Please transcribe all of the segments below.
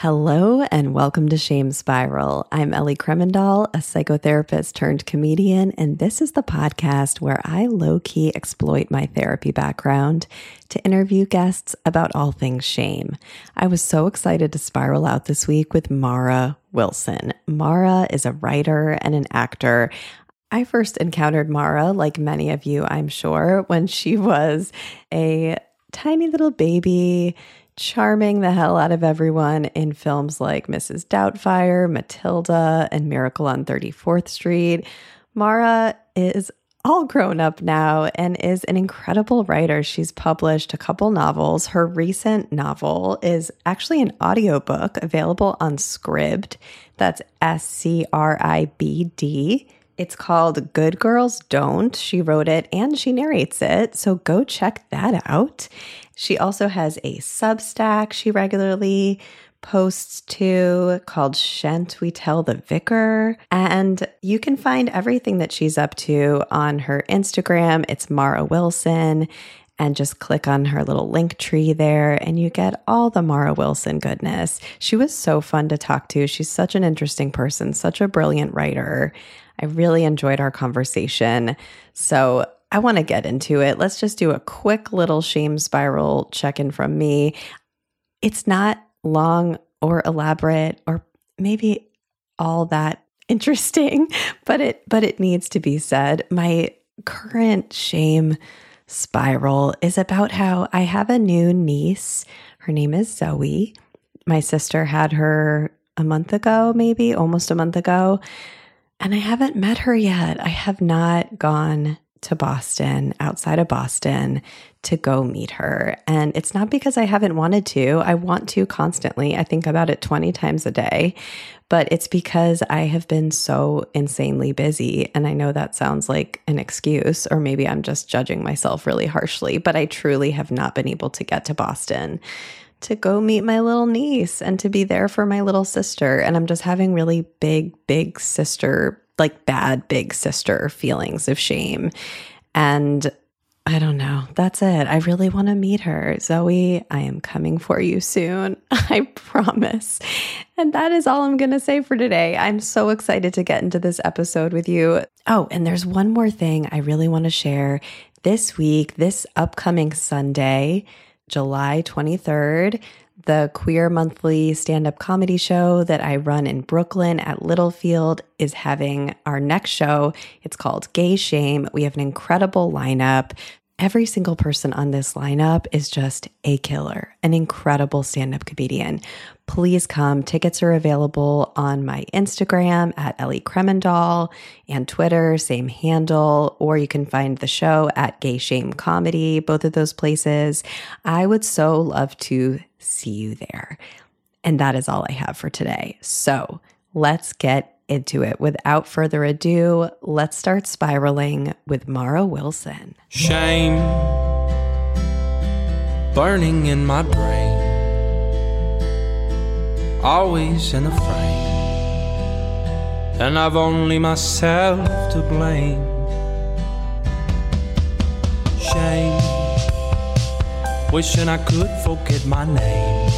Hello and welcome to Shame Spiral. I'm Ely Kreimendahl, a psychotherapist turned comedian, and this is the podcast where I low key exploit my therapy background to interview guests about all things shame. I was so excited to spiral out this week with Mara Wilson. Mara is a writer and an actor. I first encountered Mara, like many of you, I'm sure, when she was a tiny little baby charming the hell out of everyone in films like Mrs. Doubtfire, Matilda, and Miracle on 34th Street. Mara is all grown up now and is an incredible writer. She's published a couple novels. Her recent novel is actually an audiobook available on Scribd. That's S C R I B D. It's called Good Girls Don't. She wrote it and she narrates it. So go check that out. She also has a Substack she regularly posts to called Shent We Tell the Vicar. And you can find everything that she's up to on her Instagram. It's Mara Wilson. And just click on her little link tree there, and you get all the Mara Wilson goodness. She was so fun to talk to. She's such an interesting person, such a brilliant writer. I really enjoyed our conversation. So I want to get into it. Let's just do a quick little shame spiral check in from me. It's not long or elaborate or maybe all that interesting, but it but it needs to be said. My current shame spiral is about how I have a new niece. Her name is Zoe. My sister had her a month ago, maybe almost a month ago. And I haven't met her yet. I have not gone to Boston, outside of Boston, to go meet her. And it's not because I haven't wanted to. I want to constantly. I think about it 20 times a day, but it's because I have been so insanely busy. And I know that sounds like an excuse, or maybe I'm just judging myself really harshly, but I truly have not been able to get to Boston to go meet my little niece and to be there for my little sister. And I'm just having really big, big sister, like bad big sister feelings of shame. And I don't know. That's it. I really want to meet her. Zoe, I am coming for you soon. I promise. And that is all I'm going to say for today. I'm so excited to get into this episode with you. Oh, and there's one more thing I really want to share. This week, this upcoming Sunday, July 23rd, the queer monthly stand up comedy show that I run in Brooklyn at Littlefield is having our next show. It's called Gay Shame. We have an incredible lineup. Every single person on this lineup is just a killer, an incredible stand up comedian. Please come. Tickets are available on my Instagram at Ely Kreimendahl and Twitter, same handle, or you can find the show at Gay Shame Comedy, both of those places. I would so love to see you there. And that is all I have for today. So let's get into it. Without further ado, let's start spiraling with Mara Wilson. Shame burning in my brain, always in a frame, and I've only myself to blame. Shame, wishing I could forget my name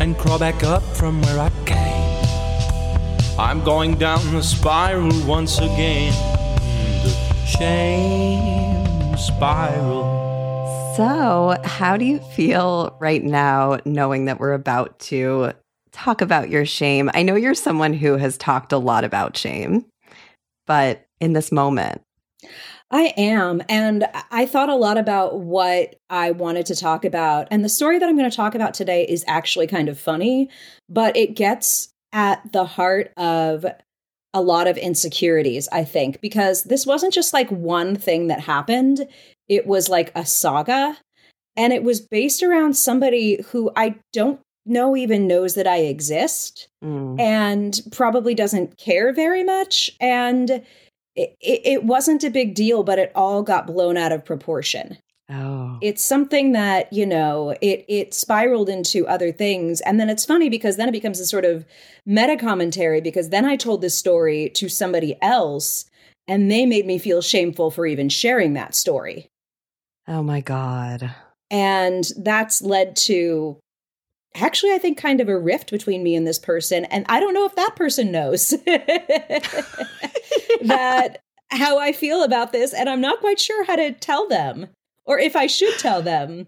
and crawl back up from where I came. I'm going down the spiral once again. The shame spiral. So, how do you feel right now knowing that we're about to talk about your shame? I know you're someone who has talked a lot about shame, but in this moment, I am. And I thought a lot about what I wanted to talk about. And the story that I'm going to talk about today is actually kind of funny, but it gets at the heart of a lot of insecurities, I think, because this wasn't just like one thing that happened, it was like a saga. And it was based around somebody who I don't know even knows that I exist mm. and probably doesn't care very much. And it, it, wasn't a big deal, but it all got blown out of proportion. Oh. It's something that, you know, it it spiraled into other things. And then it's funny because then it becomes a sort of meta commentary because then I told this story to somebody else and they made me feel shameful for even sharing that story. Oh my god. And that's led to actually, I think, kind of a rift between me and this person. And I don't know if that person knows that how I feel about this. And I'm not quite sure how to tell them or if I should tell them,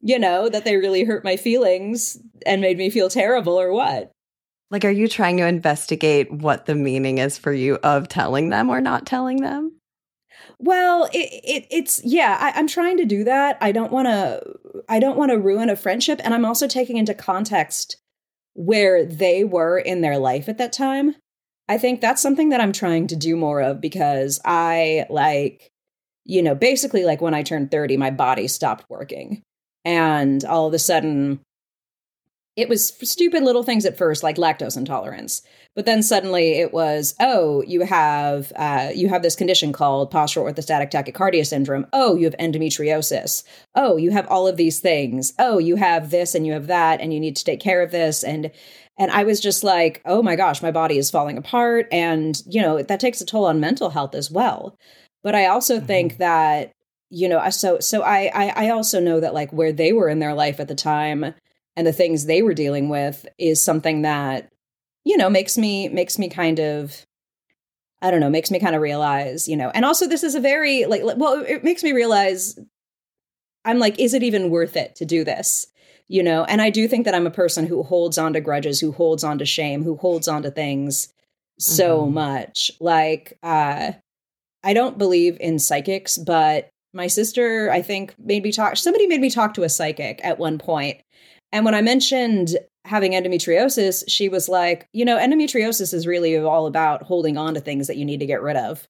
you know, that they really hurt my feelings and made me feel terrible or what. Like, are you trying to investigate what the meaning is for you of telling them or not telling them? Well, it, it it's yeah, I, I'm trying to do that. I don't want to I don't want to ruin a friendship, and I'm also taking into context where they were in their life at that time. I think that's something that I'm trying to do more of because I like, you know, basically like when I turned 30, my body stopped working. And all of a sudden, it was stupid little things at first, like lactose intolerance. But then suddenly it was, oh, you have uh, you have this condition called postural orthostatic tachycardia syndrome. Oh, you have endometriosis. Oh, you have all of these things. Oh, you have this and you have that, and you need to take care of this. And and I was just like, oh my gosh, my body is falling apart, and you know that takes a toll on mental health as well. But I also mm-hmm. think that you know, so so I, I I also know that like where they were in their life at the time and the things they were dealing with is something that you know makes me makes me kind of I don't know, makes me kind of realize, you know. And also this is a very like well, it makes me realize I'm like is it even worth it to do this? You know, and I do think that I'm a person who holds on to grudges, who holds on to shame, who holds on to things so mm-hmm. much. Like uh I don't believe in psychics, but my sister, I think, made me talk. Somebody made me talk to a psychic at one point. And when I mentioned having endometriosis, she was like, you know, endometriosis is really all about holding on to things that you need to get rid of.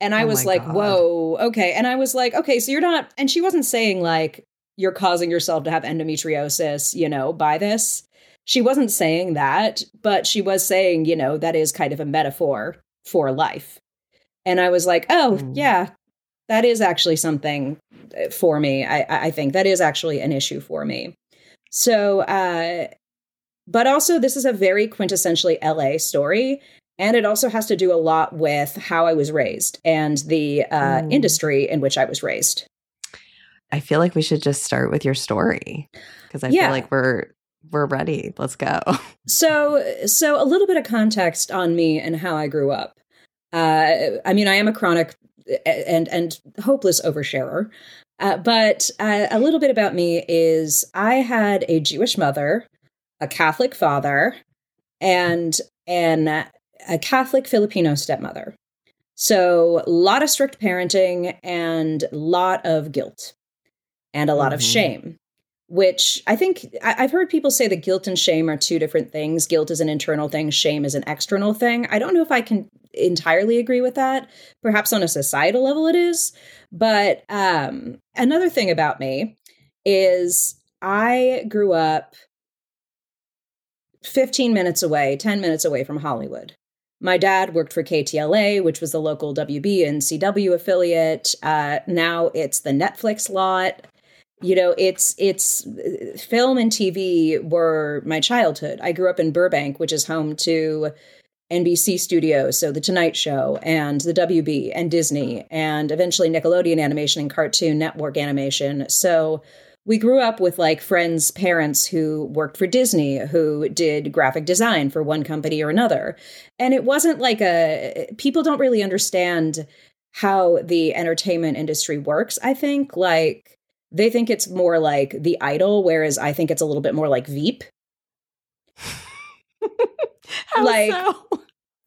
And I oh was like, God. whoa, okay. And I was like, okay, so you're not, and she wasn't saying like, you're causing yourself to have endometriosis, you know, by this. She wasn't saying that, but she was saying, you know, that is kind of a metaphor for life. And I was like, oh, mm. yeah, that is actually something uh, for me. I, I think that is actually an issue for me. So, uh, but also, this is a very quintessentially LA story. And it also has to do a lot with how I was raised and the uh, mm. industry in which I was raised. I feel like we should just start with your story because I yeah. feel like we're we're ready. Let's go. So, so a little bit of context on me and how I grew up. Uh, I mean, I am a chronic and and hopeless oversharer. Uh, but uh, a little bit about me is I had a Jewish mother, a Catholic father, and an a Catholic Filipino stepmother. So a lot of strict parenting and a lot of guilt and a lot mm-hmm. of shame which I think I've heard people say that guilt and shame are two different things. Guilt is an internal thing, shame is an external thing. I don't know if I can entirely agree with that. Perhaps on a societal level it is. But um, another thing about me is I grew up 15 minutes away, 10 minutes away from Hollywood. My dad worked for KTLA, which was the local WB and CW affiliate. Uh, now it's the Netflix lot you know it's it's film and tv were my childhood. I grew up in burbank which is home to nbc studios so the tonight show and the wb and disney and eventually nickelodeon animation and cartoon network animation. So we grew up with like friends parents who worked for disney who did graphic design for one company or another. And it wasn't like a people don't really understand how the entertainment industry works i think. Like they think it's more like The Idol, whereas I think it's a little bit more like Veep. like, so?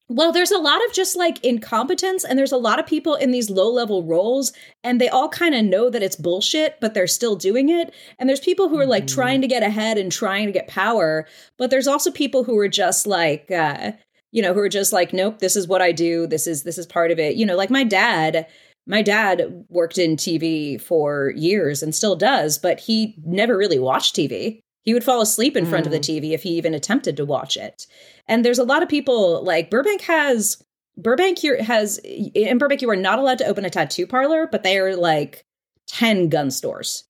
well, there's a lot of just like incompetence, and there's a lot of people in these low level roles, and they all kind of know that it's bullshit, but they're still doing it. And there's people who are like mm-hmm. trying to get ahead and trying to get power, but there's also people who are just like, uh, you know, who are just like, nope, this is what I do. This is this is part of it. You know, like my dad my dad worked in TV for years and still does, but he never really watched TV. He would fall asleep in mm. front of the mm. TV if he even attempted to watch it. And there's a lot of people like Burbank has Burbank here has in Burbank you are not allowed to open a tattoo parlor, but they are like 10 gun stores.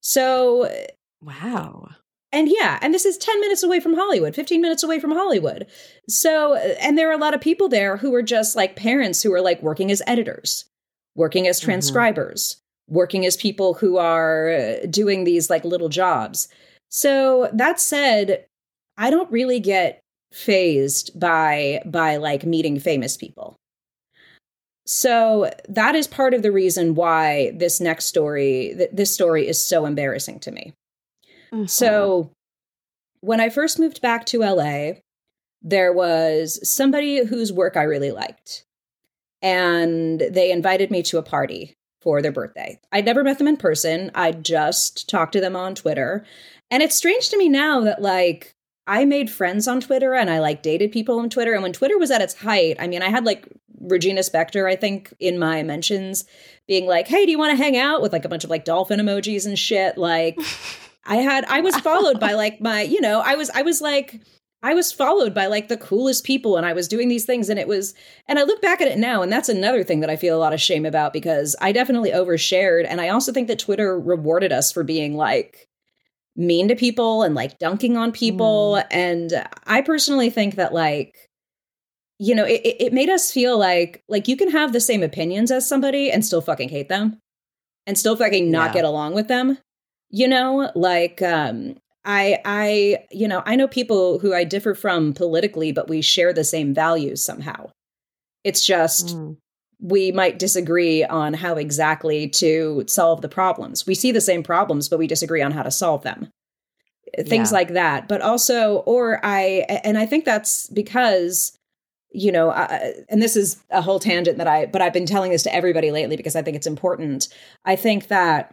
So wow. And yeah, and this is 10 minutes away from Hollywood, 15 minutes away from Hollywood. So, and there are a lot of people there who are just like parents who are like working as editors working as mm-hmm. transcribers, mm-hmm. working as people who are uh, doing these like little jobs. So that said, I don't really get fazed by by like meeting famous people. So that is part of the reason why this next story, th- this story is so embarrassing to me. Mm-hmm. So when I first moved back to LA, there was somebody whose work I really liked. And they invited me to a party for their birthday. I'd never met them in person. I just talked to them on Twitter. And it's strange to me now that like I made friends on Twitter and I like dated people on Twitter. And when Twitter was at its height, I mean, I had like Regina Spektor, I think, in my mentions being like, hey, do you want to hang out with like a bunch of like dolphin emojis and shit? Like, I had, I was followed by like my, you know, I was, I was like, I was followed by like the coolest people and I was doing these things and it was and I look back at it now and that's another thing that I feel a lot of shame about because I definitely overshared and I also think that Twitter rewarded us for being like mean to people and like dunking on people mm. and I personally think that like you know it, it made us feel like like you can have the same opinions as somebody and still fucking hate them and still fucking not yeah. get along with them you know like um I I you know, I know people who I differ from politically, but we share the same values somehow. It's just mm. we might disagree on how exactly to solve the problems. We see the same problems, but we disagree on how to solve them. Things yeah. like that. But also or I and I think that's because you know, uh, and this is a whole tangent that I, but I've been telling this to everybody lately because I think it's important. I think that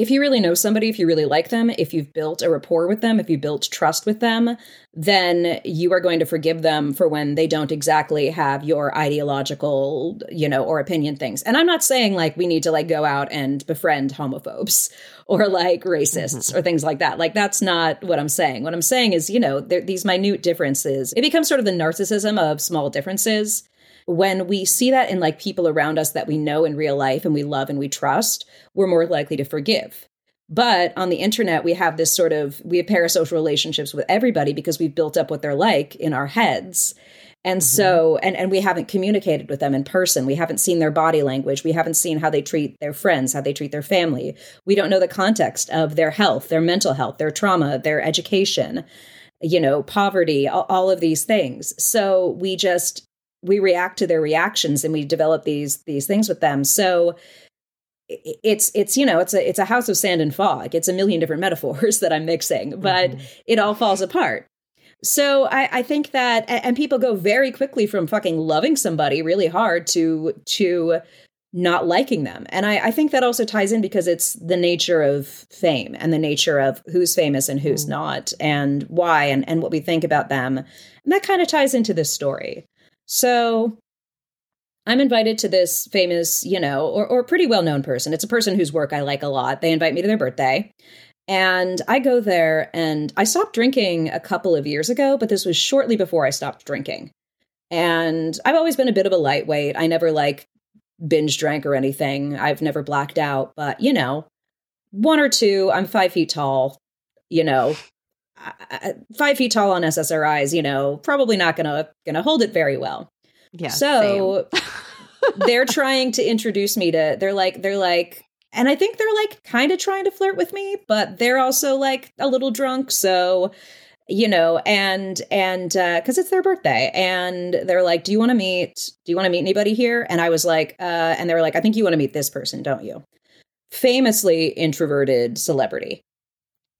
if you really know somebody, if you really like them, if you've built a rapport with them, if you built trust with them, then you are going to forgive them for when they don't exactly have your ideological, you know, or opinion things. And I'm not saying like we need to like go out and befriend homophobes or like racists mm-hmm. or things like that. Like that's not what I'm saying. What I'm saying is, you know, these minute differences. It becomes sort of the narcissism of small differences when we see that in like people around us that we know in real life and we love and we trust, we're more likely to forgive. But on the internet, we have this sort of we have parasocial relationships with everybody because we've built up what they're like in our heads. And mm-hmm. so, and, and we haven't communicated with them in person. We haven't seen their body language. We haven't seen how they treat their friends, how they treat their family. We don't know the context of their health, their mental health, their trauma, their education, you know, poverty, all, all of these things. So we just, we react to their reactions and we develop these these things with them. So it's it's you know it's a it's a house of sand and fog. It's a million different metaphors that i'm mixing but mm-hmm. it all falls apart. So I, I think that and people go very quickly from fucking loving somebody really hard to to not liking them. And I, I think that also ties in because it's the nature of fame and the nature of who's famous and who's mm-hmm. not and why and, and what we think about them. And that kind of ties into this story so I'm invited to this famous, you know, or, or pretty well known person. It's a person whose work I like a lot. They invite me to their birthday. And I go there and I stopped drinking a couple of years ago, but this was shortly before I stopped drinking. And I've always been a bit of a lightweight. I never like binge drank or anything. I've never blacked out, but you know, one or two, I'm five feet tall, you know, five feet tall on SSRIs, you know, probably not gonna gonna hold it very well. Yeah. So they're trying to introduce me to. They're like they're like, and I think they're like kind of trying to flirt with me, but they're also like a little drunk, so you know and and uh because it's their birthday and they're like do you want to meet do you want to meet anybody here and i was like uh and they were like i think you want to meet this person don't you famously introverted celebrity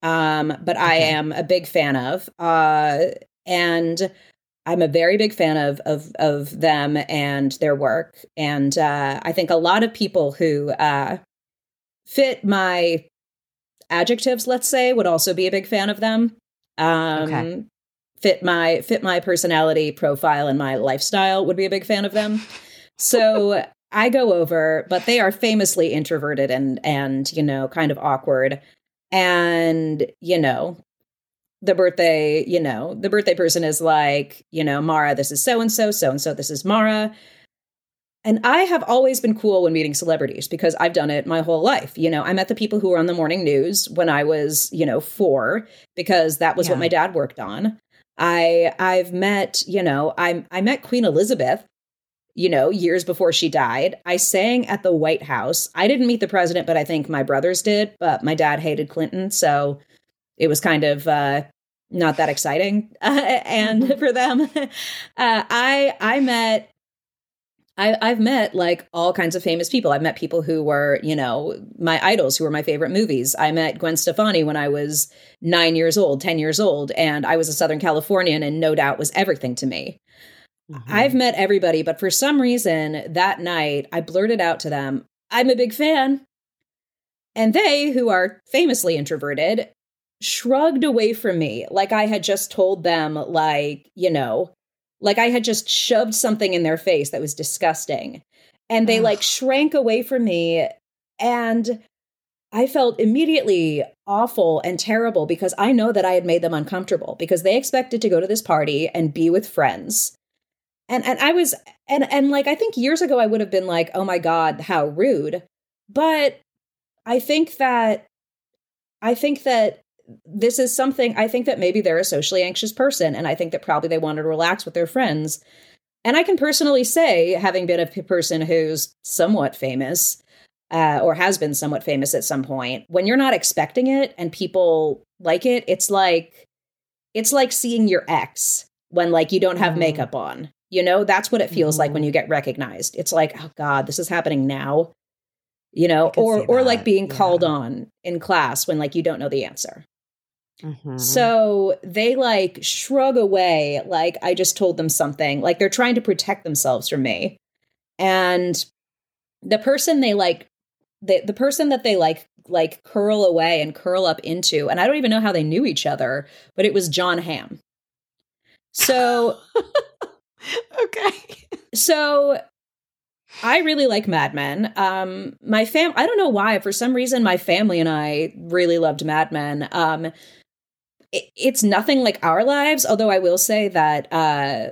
um, but okay. I am a big fan of. Uh, and I'm a very big fan of of of them and their work. And uh, I think a lot of people who uh, fit my adjectives, let's say, would also be a big fan of them. Um, okay. Fit my fit my personality profile and my lifestyle would be a big fan of them. So I go over, but they are famously introverted and and you know kind of awkward and you know the birthday you know the birthday person is like you know mara this is so and so so and so this is mara and I have always been cool when meeting celebrities because I've done it my whole life. You know, I met the people who were on the morning news when I was, you know, four because that was yeah. what my dad worked on. I I've met, you know, I I met Queen Elizabeth you know, years before she died. I sang at the White House. I didn't meet the president, but I think my brothers did. But my dad hated Clinton, so it was kind of uh, not that exciting. Uh, and for them, uh, I I met I, I've met like all kinds of famous people. I've met people who were, you know, my idols, who were my favorite movies. I met Gwen Stefani when I was nine years old, 10 years old, and I was a Southern Californian and no doubt was everything to me. Mm-hmm. I've met everybody, but for some reason that night I blurted out to them, I'm a big fan. And they, who are famously introverted, shrugged away from me like I had just told them, like, you know, like I had just shoved something in their face that was disgusting. And they Ugh. like shrank away from me. And I felt immediately awful and terrible because I know that I had made them uncomfortable because they expected to go to this party and be with friends. And and I was and and like I think years ago I would have been like, "Oh my god, how rude." But I think that I think that this is something I think that maybe they're a socially anxious person, and I think that probably they wanted to relax with their friends. And I can personally say, having been a person who's somewhat famous, uh, or has been somewhat famous at some point, when you're not expecting it and people like it, it's like it's like seeing your ex when like you don't have mm. makeup on. You know, that's what it feels mm. like when mm-hmm. you get recognized. It's like, oh God, this is happening now. You know, or or like being yeah. called on in class when like you don't know the answer. Mm-hmm. So they like shrug away, like I just told them something, like they're trying to protect themselves from me. And the person they like, the, the person that they like, like curl away and curl up into, and I don't even know how they knew each other, but it was Jon Hamm. So, okay. So I really like Mad Men. Um, my fam, I don't know why. For some reason, my family and I really loved Mad Men. Um, it's nothing like our lives although i will say that uh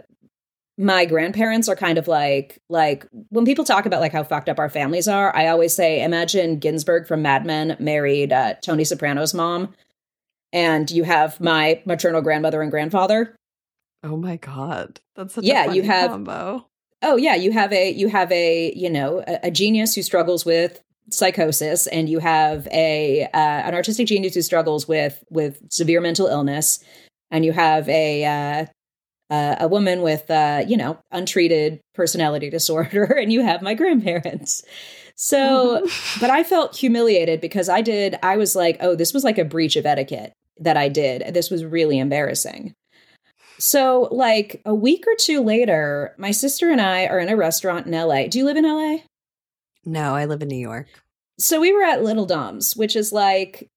my grandparents are kind of like like when people talk about like how fucked up our families are i always say imagine ginsberg from mad men married uh, tony soprano's mom and you have my maternal grandmother and grandfather oh my god that's such yeah you have combo. oh yeah you have a you have a you know a, a genius who struggles with psychosis and you have a uh, an artistic genius who struggles with with severe mental illness and you have a uh, uh, a woman with uh, you know untreated personality disorder and you have my grandparents. So but i felt humiliated because i did i was like oh this was like a breach of etiquette that i did. This was really embarrassing so like a week or two later my sister and i are in a restaurant in la do you live in la no, I live in New York. So we were at Little Dom's, which is like,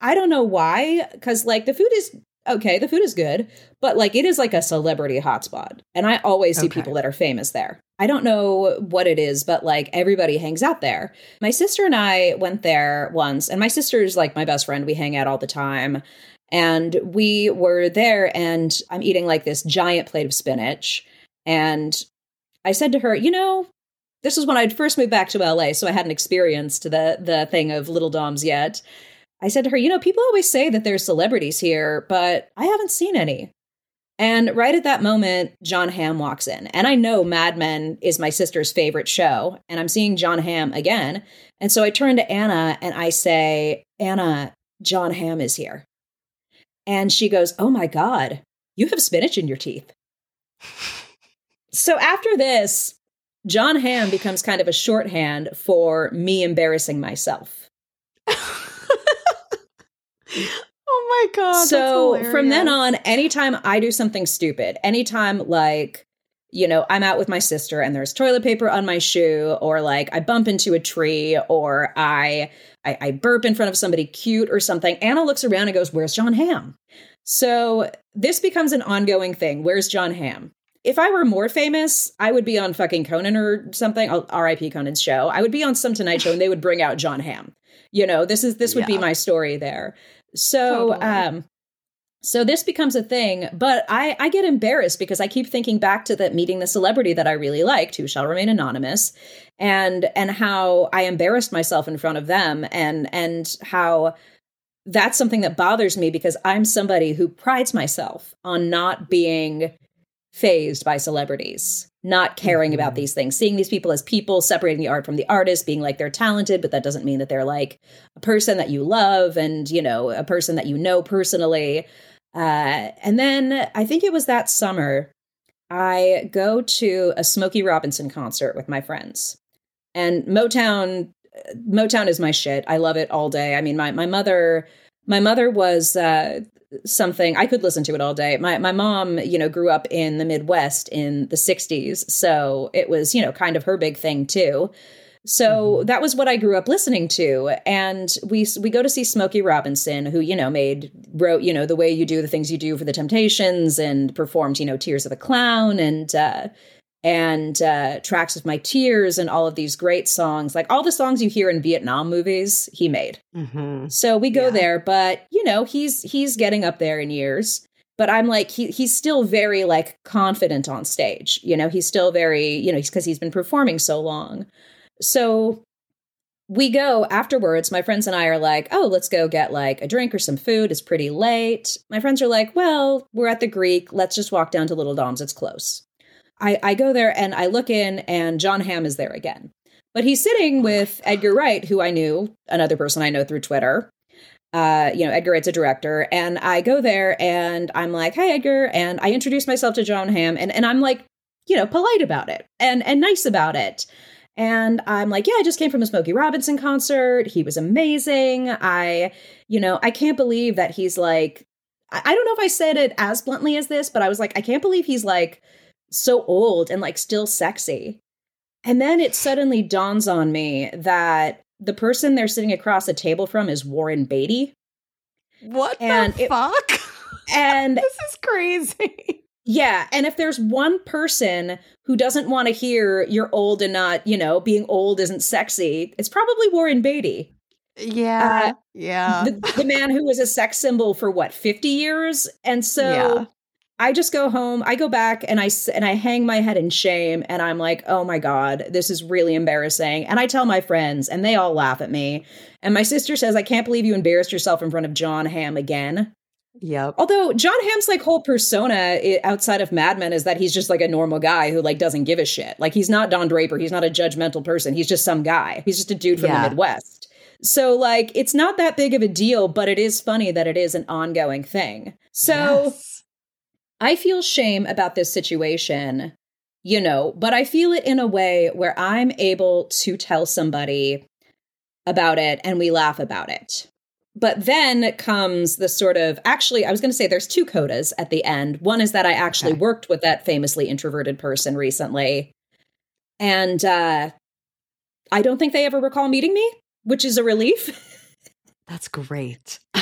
I don't know why, because like the food is okay, the food is good, but like it is like a celebrity hotspot. And I always see okay. people that are famous there. I don't know what it is, but like everybody hangs out there. My sister and I went there once, and my sister's like my best friend. We hang out all the time. And we were there, and I'm eating like this giant plate of spinach. And I said to her, You know, this was when I'd first moved back to LA, so I hadn't experienced the the thing of little doms yet. I said to her, you know, people always say that there's celebrities here, but I haven't seen any. And right at that moment, Jon Hamm walks in. And I know Mad Men is my sister's favorite show, and I'm seeing Jon Hamm again. And so I turn to Anna and I say, Anna, Jon Hamm is here. And she goes, Oh my God, you have spinach in your teeth. so after this, Jon Hamm becomes kind of a shorthand for me embarrassing myself. oh my god. So from then on, anytime I do something stupid, anytime like, you know, I'm out with my sister and there's toilet paper on my shoe, or like I bump into a tree, or I I, I burp in front of somebody cute or something, Anna looks around and goes, Where's Jon Hamm?" So this becomes an ongoing thing. Where's Jon Hamm? if I were more famous, I would be on fucking Conan or something. R.I.P. Conan's show. I would be on some Tonight Show, and they would bring out Jon Hamm. You know, this is this would yeah. be my story there. So, totally. um, so this becomes a thing, but I I get embarrassed because I keep thinking back to that meeting the celebrity that I really liked, who shall remain anonymous, and and how I embarrassed myself in front of them, and and how that's something that bothers me because I'm somebody who prides myself on not being fazed by celebrities, not caring mm-hmm. about these things, seeing these people as people, separating the art from the artist, being like they're talented, but that doesn't mean that they're like a person that you love and, you know, a person that you know personally. Uh, and then I think it was that summer, I go to a Smokey Robinson concert with my friends. And Motown Motown is my shit. I love it all day. I mean, my my mother my mother was uh, something I could listen to it all day. My my mom, you know, grew up in the Midwest in the 60s, so it was, you know, kind of her big thing too. So mm-hmm. that was what I grew up listening to and we we go to see Smokey Robinson who, you know, made wrote, you know, the way you do the things you do for the Temptations and performed, you know, Tears of a Clown and uh and uh, tracks of my tears and all of these great songs like all the songs you hear in vietnam movies he made mm-hmm. so we go yeah. there but you know he's he's getting up there in years but i'm like he, he's still very like confident on stage you know he's still very you know he's because he's been performing so long so we go afterwards my friends and i are like oh let's go get like a drink or some food it's pretty late my friends are like well we're at the greek let's just walk down to little dom's it's close I, I go there and I look in, and Jon Hamm is there again. But he's sitting with Edgar Wright, who I knew, another person I know through Twitter. Uh, you know, Edgar Wright's a director. And I go there and I'm like, hi, Edgar. And I introduce myself to Jon Hamm and, and I'm like, you know, polite about it and, and nice about it. And I'm like, yeah, I just came from a Smokey Robinson concert. He was amazing. I, you know, I can't believe that he's like, I don't know if I said it as bluntly as this, but I was like, I can't believe he's like so old and like still sexy. And then it suddenly dawns on me that the person they're sitting across the table from is Warren Beatty. What and the it, fuck? And this is crazy. Yeah, and if there's one person who doesn't want to hear you're old and not, you know, being old isn't sexy, it's probably Warren Beatty. Yeah. Uh, yeah. The, the, man who was a sex symbol for what, 50 years? And so yeah. I just go home, I go back and I and I hang my head in shame and I'm like, "Oh my god, this is really embarrassing." And I tell my friends and they all laugh at me. And my sister says, "I can't believe you embarrassed yourself in front of Jon Hamm again." Yep. Although Jon Hamm's like whole persona outside of Mad Men is that he's just like a normal guy who like doesn't give a shit. Like he's not Don Draper, he's not a judgmental person. He's just some guy. He's just a dude from yeah. the Midwest. So like it's not that big of a deal, but it is funny that it is an ongoing thing. So yes I feel shame about this situation, you know, but I feel it in a way where I'm able to tell somebody about it and we laugh about it. But then comes the sort of actually, I was going to say there's two codas at the end. One is that I actually okay. worked with that famously introverted person recently. And uh, I don't think they ever recall meeting me, which is a relief. That's great.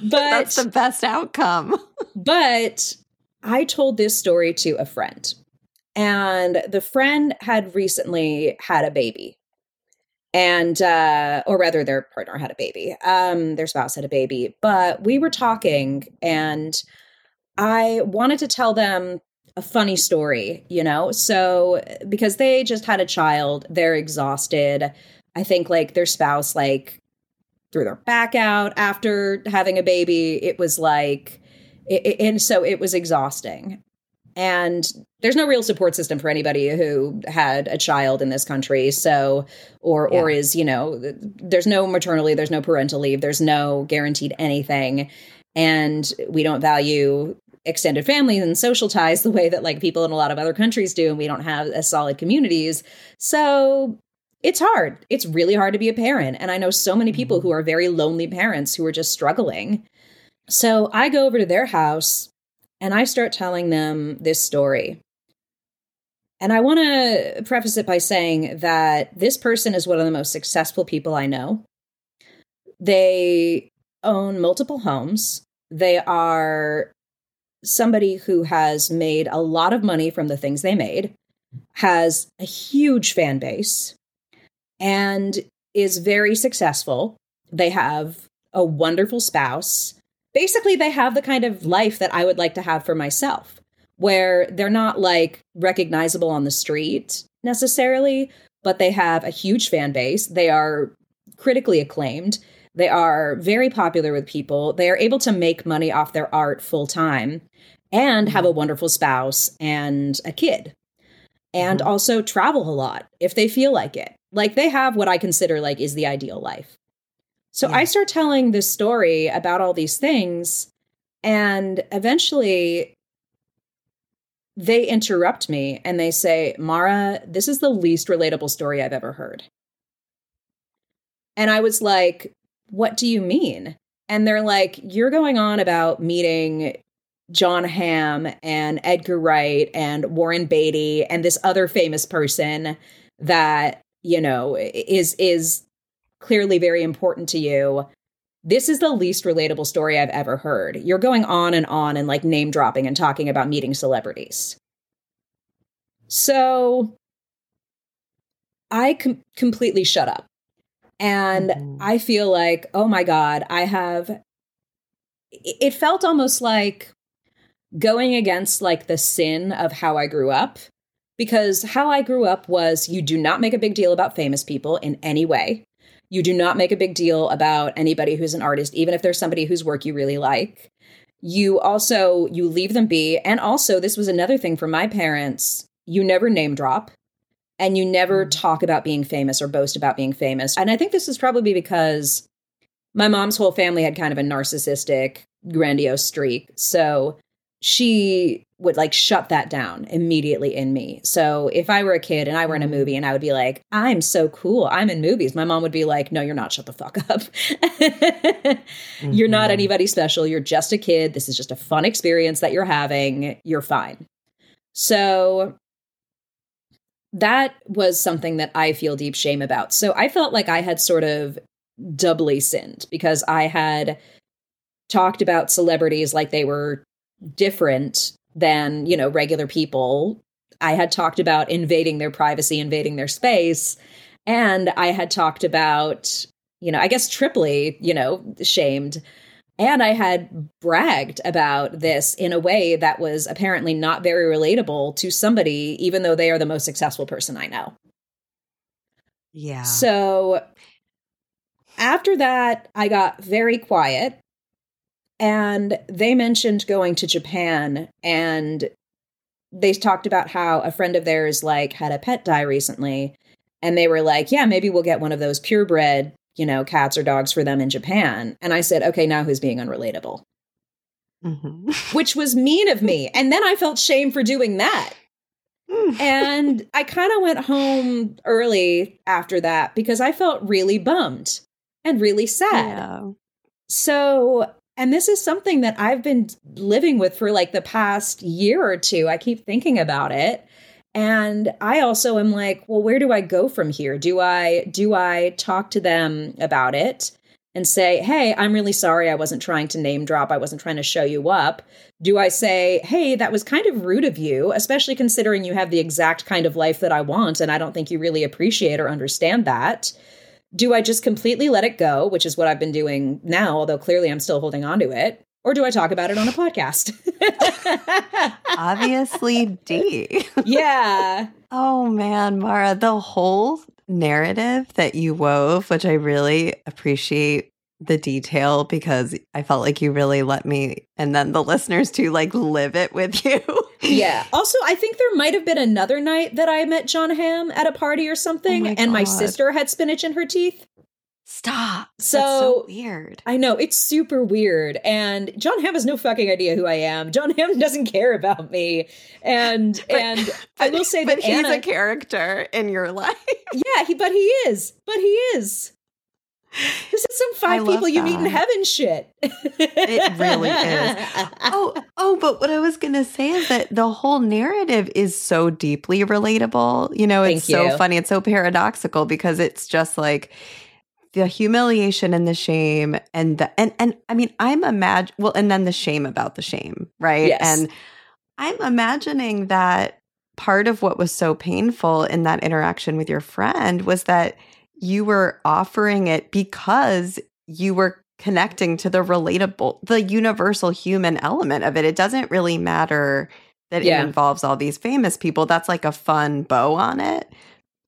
But that's the best outcome. but I told this story to a friend, and the friend had recently had a baby. And, uh, or rather, their partner had a baby. Um, their spouse had a baby. But we were talking, and I wanted to tell them a funny story, you know? So, because they just had a child, they're exhausted. I think like their spouse, like, threw their back out after having a baby. It was like, it, and so it was exhausting. And there's no real support system for anybody who had a child in this country. So, or yeah. or is you know, there's no maternal leave, there's no parental leave, there's no guaranteed anything, and we don't value extended families and social ties the way that like people in a lot of other countries do, and we don't have as solid communities. So it's hard. It's really hard to be a parent. And I know so many people mm-hmm. who are very lonely parents who are just struggling. So I go over to their house and I start telling them this story. And I want to preface it by saying that this person is one of the most successful people I know. They own multiple homes. They are somebody who has made a lot of money from the things they made, has a huge fan base, and is very successful. They have a wonderful spouse basically they have the kind of life that I would like to have for myself, where they're not like recognizable on the street necessarily, but they have a huge fan base. They are critically acclaimed. They are very popular with people. They are able to make money off their art full time. and have a wonderful spouse and a kid and Mm-hmm. also travel a lot if they feel like it. Like they have what I consider like is the ideal life. So Yeah. I start telling this story about all these things and eventually they interrupt me and they say, "Mara, this is the least relatable story I've ever heard." And I was like, "What do you mean?" And they're like, "You're going on about meeting Jon Hamm and Edgar Wright and Warren Beatty and this other famous person that, you know, is is clearly very important to you. This is the least relatable story I've ever heard. You're going on and on and like name dropping and talking about meeting celebrities. So I com- completely shut up. And Mhm. I feel like, oh my God, I have. It felt almost like going against like the sin of how I grew up. Because how I grew up was you do not make a big deal about famous people in any way. You do not make a big deal about anybody who's an artist, even if there's somebody whose work you really like. You also you leave them be. And also, this was another thing for my parents. You never name drop and you never Mm. talk about being famous or boast about being famous. And I think this is probably because my mom's whole family had kind of a narcissistic, grandiose streak. So she would like shut that down immediately in me. So if I were a kid and I were in a Mm. movie and I would be like, I'm so cool, I'm in movies, my mom would be like, No, you're not, shut the fuck up. You're not Mhm. anybody special. You're just a kid. This is just a fun experience that you're having. You're fine. So that was something that I feel deep shame about. So I felt like I had sort of doubly sinned because I had talked about celebrities like they were different than, you know, regular people. I had talked about invading their privacy, invading their space, and I had talked about, you know, I guess triply, you know, shamed and I had bragged about this in a way that was apparently not very relatable to somebody, even though they are the most successful person I know. Yeah. So after that, I got very quiet. And they mentioned going to Japan and they talked about how a friend of theirs like had a pet die recently and they were like, "Yeah, maybe we'll get one of those purebred, you know, cats or dogs for them in Japan." And I said, "Okay, now who's being unrelatable?" Mhm. Which was mean of me. And then I felt shame for doing that. and I kind of went home early after that because I felt really bummed and really sad. yeah. So, and this is something that I've been living with for like the past year or two. I keep thinking about it. And I also am like, well, where do I go from here? Do I do I talk to them about it and say, "Hey, I'm really sorry I wasn't trying to name drop. I wasn't trying to show you up." Do I say, "Hey, that was kind of rude of you, especially considering you have the exact kind of life that I want and I don't think you really appreciate or understand that?" Do I just completely let it go, which is what I've been doing now, although clearly I'm still holding on to it? Or do I talk about it on a podcast? Obviously, D. yeah. Oh man, Mara, the whole narrative that you wove, which I really appreciate the detail because I felt like you really let me and then the listeners to like live it with you. Yeah. Also, I think there might have been another night that I met Jon Hamm at a party or oh something, my and my sister had spinach in her teeth. Stop. So- so weird. I know, it's super weird. And Jon Hamm has no fucking idea who I am. Jon Hamm doesn't care about me. And But- and I will say but that he's Anna a character in your life. Yeah, he but he is. But he is. This is some five people you meet in heaven shit. It really is. oh, oh, but what I was gonna say is that the whole narrative is so deeply relatable. You know, it's so funny. It's so paradoxical because it's just like the humiliation and the shame and the and and I mean, I'm imagine well, and then the shame about the shame, right? Yes. And I'm imagining that part of what was so painful in that interaction with your friend was that you were offering it because you were connecting to the relatable, the universal human element of it. It doesn't really matter that Yeah. it involves all these famous people. That's like a fun bow on it.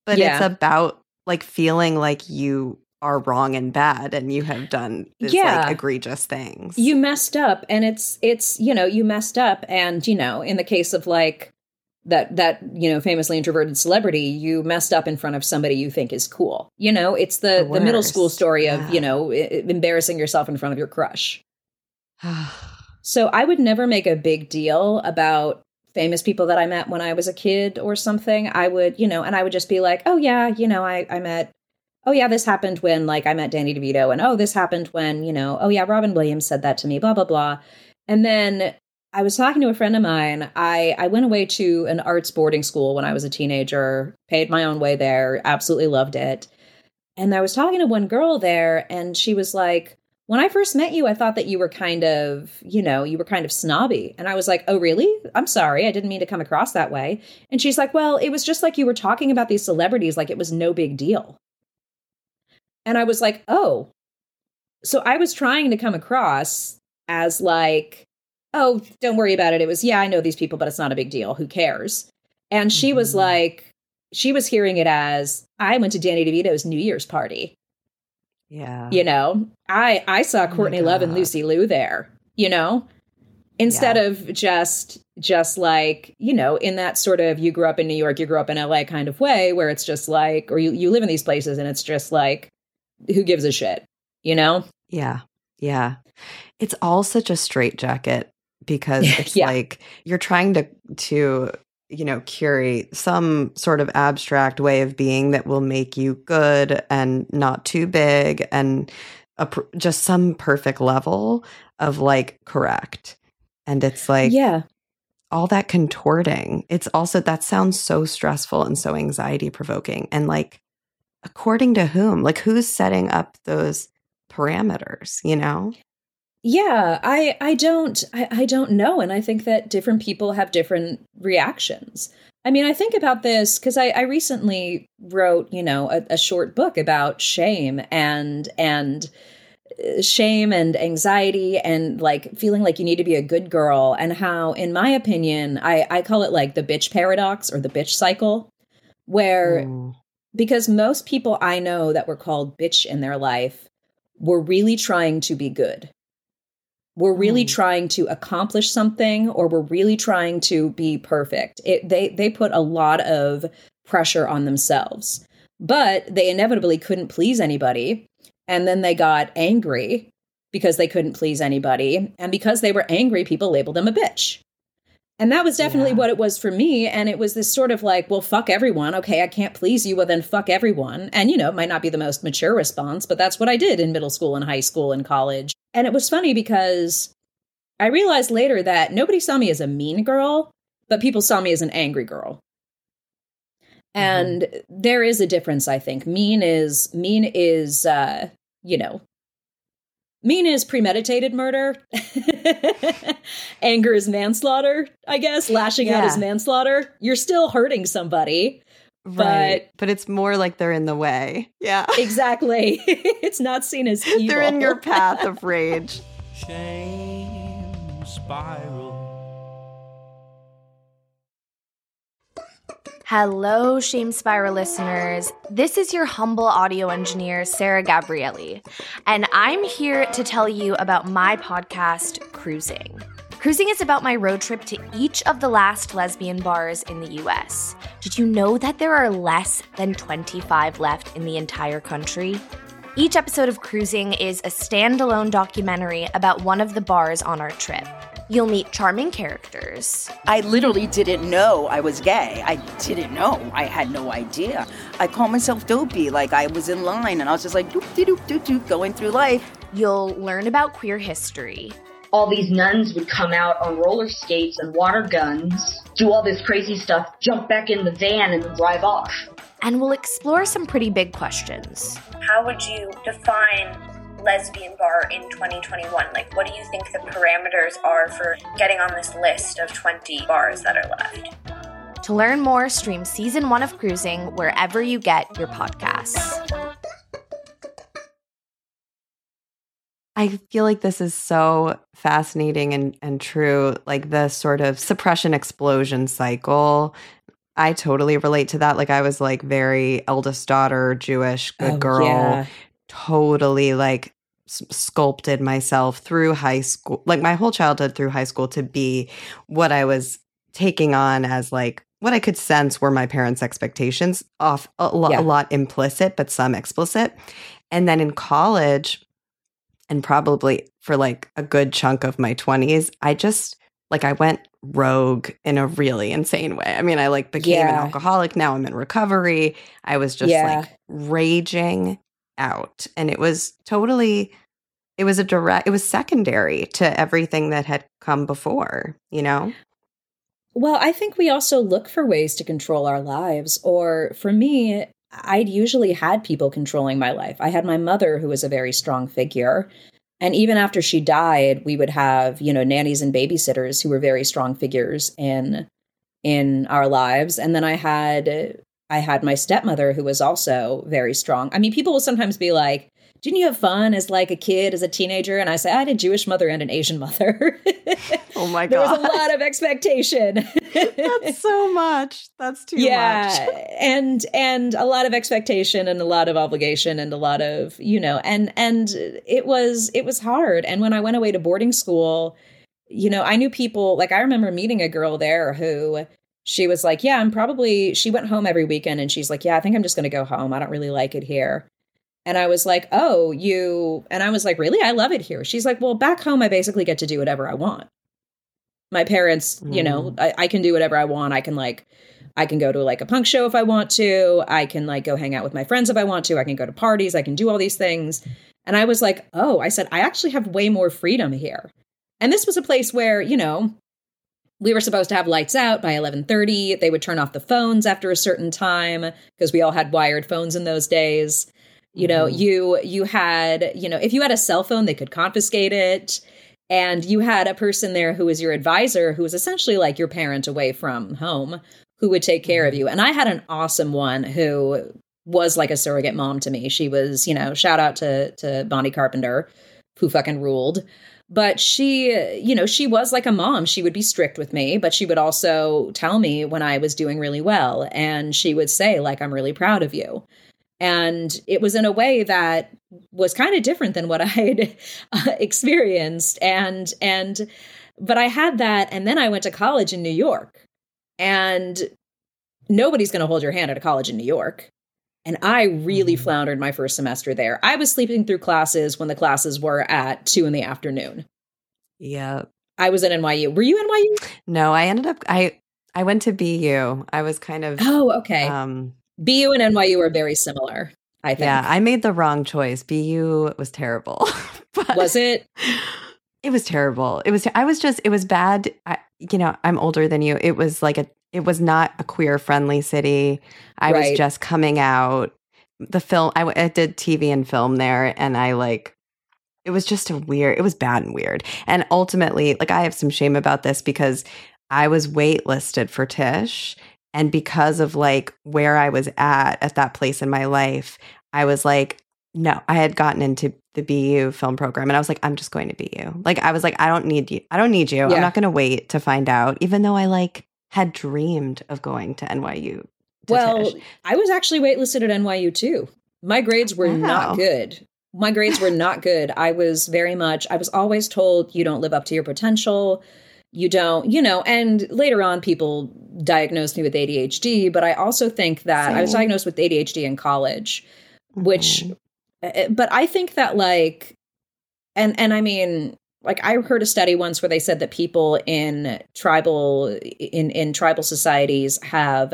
But Yeah. it's about like feeling like you are wrong and bad and you have done this Yeah. like egregious things. you messed up and it's it's you know you messed up and you know in the case of like that that you know famously introverted celebrity you messed up in front of somebody you think is cool. You know it's the The the, middle school story of Yeah. you know embarrassing yourself in front of your crush. So i would never make a big deal about famous people that i met when i was a kid or something. I would you know and i would just be like oh yeah you know i i met oh yeah this happened when like i met danny devito and oh this happened when you know oh yeah robin williams said that to me blah blah blah. And then i was talking to a friend of mine. I i went away to an arts boarding school when i was a teenager paid my own way there absolutely loved it. And i was talking to one girl there and she was like when i first met you i thought that you were kind of you know you were kind of snobby. And i was like oh really? I'm sorry. I didn't mean to come across that way. And she's like well it was just like you were talking about these celebrities like it was no big deal. And I was like, oh. So I was trying to come across as like, oh, don't worry about it. It was, yeah, I know these people, but it's not a big deal. Who cares? And she was Mhm. like, she was hearing it as, I went to Danny DeVito's New Year's party. yeah. You know, I I saw Oh Courtney Love and Lucy Liu there, you know? Instead Yeah. of just just like, you know, in that sort of you grew up in New York, you grew up in LA kind of way where it's just like or you, you live in these places and it's just like who gives a shit, you know? Yeah. Yeah. It's all such a straitjacket because it's Yeah. like you're trying to to you know curate some sort of abstract way of being that will make you good and not too big and a, just some perfect level of like correct. And it's like yeah. all that contorting. It's also that sounds so stressful and so anxiety provoking. And like, according to whom? Like, who's setting up those parameters? You know? Yeah, I I don't I, I don't know, and I think that different people have different reactions. I mean, I think about this because I, I recently wrote, you know, a, a short book about shame and and uh, shame and anxiety and like feeling like you need to be a good girl and how, in my opinion, I I call it like the bitch paradox or the bitch cycle, where Ooh. because most people I know that were called bitch in their life were really trying to be good. Were really Mm. trying to accomplish something or we're really trying to be perfect. It, they they put a lot of pressure on themselves. But they inevitably couldn't please anybody and then they got angry because they couldn't please anybody and because they were angry people labeled them a bitch. And that was definitely Yeah. what it was for me. And it was this sort of like, well, fuck everyone. Okay, I can't please you. Well, then fuck everyone. And, you know, it might not be the most mature response, but that's what I did in middle school and high school and college. And it was funny because I realized later that nobody saw me as a mean girl, but people saw me as an angry girl. And there is a difference, I think. Mean is, mean is, uh, you know, Mean is premeditated murder. Anger is manslaughter, I guess. Lashing out is manslaughter. You're still hurting somebody. Right. But it's more like they're in the way. Yeah. Exactly. it's not seen as evil. they're in your path of rage. Shame spiral. Hello, Shame Spiral listeners. This is your humble audio engineer, Sarah Gabrielli, and I'm here to tell you about my podcast, Cruising. Cruising is about my road trip to each of the last lesbian bars in the US. Did you know that there are less than 25 left in the entire country? Each episode of Cruising is a standalone documentary about one of the bars on our trip. You'll meet charming characters, I literally didn't know I was gay. I didn't know. I had no idea. I called myself dopey, like I was in line, and I was just like doop doop doop doop going through life. You'll learn about queer history, all these nuns would come out on roller skates and water guns, do all this crazy stuff, jump back in the van and drive off. and we'll explore some pretty big questions. how would you define lesbian bar in 2021 like what do you think the parameters are for getting on this list of 20 bars that are left To learn more, stream season one of Cruising wherever you get your podcasts. I feel like this is so fascinating and, and true. Like the sort of suppression explosion cycle. I totally relate to that. Like I was like very eldest daughter, Jewish, good Oh, girl. yeah. totally like s- sculpted myself through high school, like my whole childhood through high school to be what I was taking on as like what I could sense were my parents' expectations off a, lo- Yeah. a lot implicit, but some explicit. And then in college, and probably for like a good chunk of my 20s, I just like I went rogue in a really insane way. I mean, I like became an alcoholic. Now I'm in recovery. I was just Yeah. like raging out. And it was totally it was a direct it was secondary to everything that had come before, you know? Well, I think we also look for ways to control our lives. Or for me, I'd usually had people controlling my life. I had my mother, who was a very strong figure. And even after she died, we would have, you know, nannies and babysitters who were very strong figures in in our lives. And then I had I had my stepmother who was also very strong. I mean, people will sometimes be like, didn't you have fun as like a kid, as a teenager? And I say, I had a Jewish mother and an Asian mother. Oh my god. there was a lot of expectation. That's so much. That's too yeah, much. and and a lot of expectation and a lot of obligation and a lot of you know and and it was it was hard. And when I went away to boarding school, you know, I knew people like I remember meeting a girl there who she was like, yeah, I'm probably she went home every weekend and she's like, yeah, I think I'm just going to go home. I don't really like it here. And I was like, oh, you, and I was like, really? I love it here. She's like, well, back home, I basically get to do whatever I want. My parents, you know, mm. I, I can do whatever I want. I can like, I can go to like a punk show if I want to. I can like go hang out with my friends if I want to. I can go to parties. I can do all these things. And I was like, oh, I said, I actually have way more freedom here. And this was a place where, you know, we were supposed to have lights out by 11:30. They would turn off the phones after a certain time because we all had wired phones in those days. You know, Mhm. you you had, you know, if you had a cell phone, they could confiscate it. And you had a person there who was your advisor, who was essentially like your parent away from home, who would take care of you. And I had an awesome one who was like a surrogate mom to me. She was, you know, shout out to to Bonnie Carpenter, who fucking ruled. But she, you know, she was like a mom. She would be strict with me, but she would also tell me when I was doing really well. And she would say, like, I'm really proud of you. And it was in a way that was kind of different than what I'd uh, experienced. And, and, but I had that. And then I went to college in New York. And nobody's going to hold your hand at a college in New York. And I really Mhm. floundered my first semester there. I was sleeping through classes when the classes were at two in the afternoon. Yeah. I was at NYU. Were you NYU? No, I ended up I I went to BU. I was kind of Oh, okay. um BU and NYU are very similar, I think. yeah, I made the wrong choice. BU was terrible. was it? It was terrible. It was I was just it was bad. I, you know, I'm older than you. It was like a it was not a queer friendly city. I Right. was just coming out. The film I did TV and film there and I like it was just a weird it was bad and weird. And ultimately, like I have some shame about this because I was waitlisted for Tisch and because of like where I was at at that place in my life, I was like no, I had gotten into the BU film program and I was like, I'm just going to BU. Like, I was like, I don't need you. I don't need you. Yeah. I'm not going to wait to find out, even though I like had dreamed of going to NYU. to Well, Tisch. I was actually waitlisted at NYU too. My grades were Wow. not good. My grades were not good. I was very much, I was always told you don't live up to your potential. You don't, you know, and later on people diagnosed me with ADHD, but I also think that I was diagnosed with ADHD in college, which Mhm. Uh, Eh, eh, but I think that like and and I mean like I heard a study once where they said that people in tribal in in tribal societies have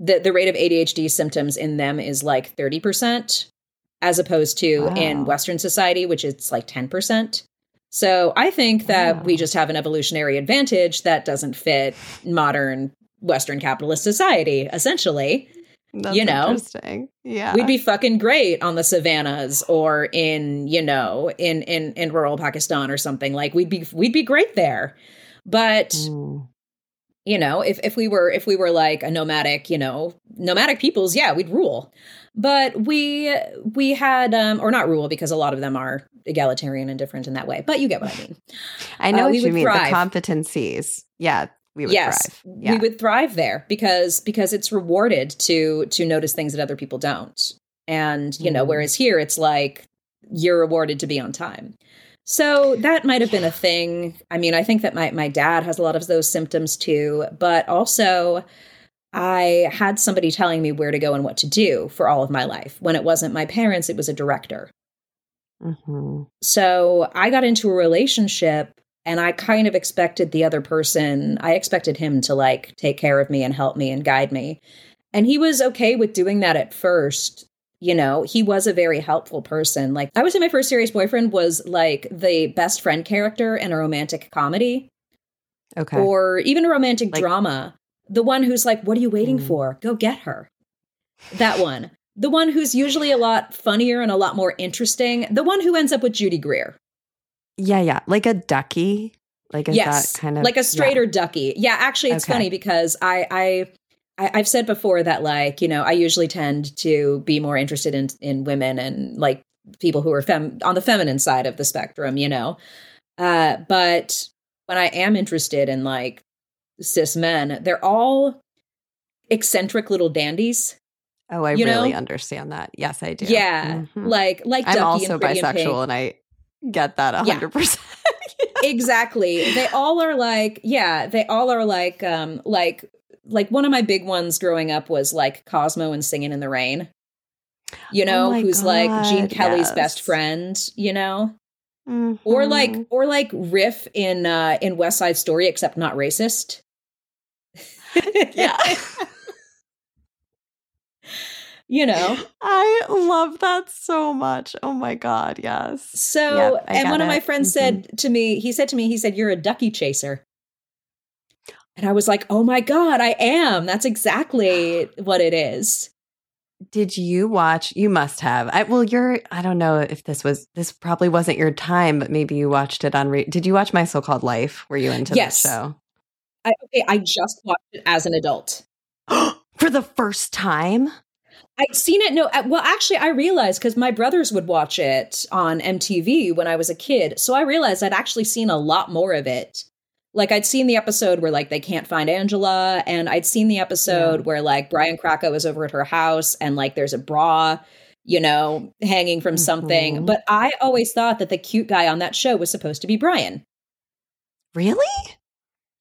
the the rate of ADHD symptoms in them is like 30% as opposed to in western society which is like 10%. So I think that Wow. we just have an evolutionary advantage that doesn't fit modern western capitalist society essentially That's you know, interesting. Yeah. we'd be fucking great on the savannas or in you know in in in rural pakistan or something like we'd be we'd be great there but you know if if we were if we were like a nomadic you know nomadic peoples yeah we'd rule but we we had um or not rule because a lot of them are egalitarian and different in that way but you get what i mean I know uh, what we you would mean. thrive. The competencies. Yeah. We would yes thrive. Yeah. we would thrive there because because it's rewarded to to notice things that other people don't And, you know, Mm. whereas here it's like you're rewarded to be on time. So that might have been a thing. I mean, I think that my my dad has a lot of those symptoms too, but also I had somebody telling me where to go and what to do for all of my life. When it wasn't my parents, it was a director. hmm So I got into a relationship and I kind of expected the other person, I expected him to like take care of me and help me and guide me. And he was okay with doing that at first. You know, he was a very helpful person. Like, I would say my first serious boyfriend was like the best friend character in a romantic comedy Okay. or even a romantic Like- drama. The one who's like, What are you waiting Mm. for? Go get her. That one. The one who's usually a lot funnier and a lot more interesting. The one who ends up with Judy Greer. Yeah, yeah. Like a ducky. Like is yes, that kind of like a yeah. straighter ducky. Yeah, actually, it's Okay. funny because I, I, I, I've said before that like you know I usually tend to be more interested in in women and like people who are fem on the feminine side of the spectrum, you know. Uh, but when I am interested in like cis men, they're all eccentric little dandies. Oh, I really know? understand that. Yes, I do. Yeah, Mhm. like like I'm Ducky also and Pretty in Pink. bisexual and I get that hundred percent. exactly they all are like yeah they all are like um like like one of my big ones growing up was like cosmo and singing in the rain you know Oh who's like gene kelly's yes. best friend you know or Mhm. like or like riff in uh in west side story except not racist yeah. you know I love that so much. Oh my god, yes. so Yep, and one of my it. friends Mhm. said to me he said to me he said you're a ducky chaser and i was like oh my god i am that's exactly what it is Did you watch? You must have. I well, you're. I don't know if this was. This probably wasn't your time, but maybe you watched it on. Re- Did you watch My So Called Life? Were you into Yes. that show I, okay, I just watched it as an adult. for the first time? I'd seen it. No, uh, well, actually, I realized because my brothers would watch it on MTV when I was a kid. So I realized I'd actually seen a lot more of it. Like I'd seen the episode where like they can't find Angela, and I'd seen the episode Yeah. where like Brian Krakow is over at her house, and like there's a bra, you know, hanging from something. Mhm. But I always thought that the cute guy on that show was supposed to be Brian. Really?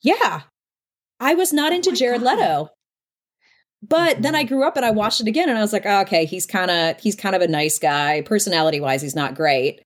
Yeah. I was not Oh into my Jared God. Leto. But then I Mhm. grew up and I watched it again and I was like, oh, okay, he's kind of he's kind of a nice guy. Personality wise, he's not great.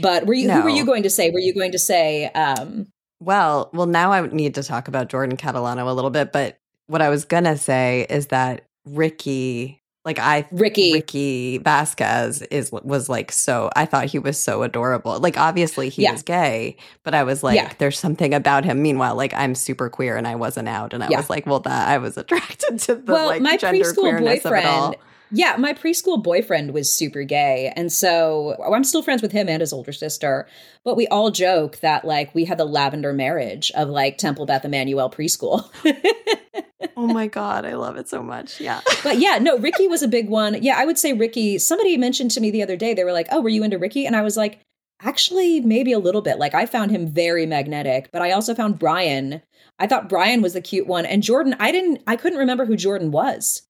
But were you who were you going to say? Were you going to say um Well, well, now I need to talk about Jordan Catalano a little bit. But what I was gonna say is that Ricky, like I Ricky? Ricky Vasquez is was like so. I thought he was so adorable. Like obviously he Yeah. was gay, but I was like, Yeah. there's something about him. Meanwhile, like I'm super queer and I wasn't out, and I Yeah. was like, well, that I was attracted to the well, like my gender preschool queerness of it all. boyfriend. Yeah, my preschool boyfriend was super gay. And so oh, I'm still friends with him and his older sister. But we all joke that like we had the lavender marriage of like Temple Beth Emmanuel preschool. Oh my god, I love it so much. Yeah. but yeah, no, Ricky was a big one. Yeah, I would say Ricky. Somebody mentioned to me the other day, they were like, oh, were you into Ricky? And I was like, actually, maybe a little bit. Like, I found him very magnetic, but I also found Brian. I thought Brian was the cute one. And Jordan, I didn't, I couldn't remember who Jordan was.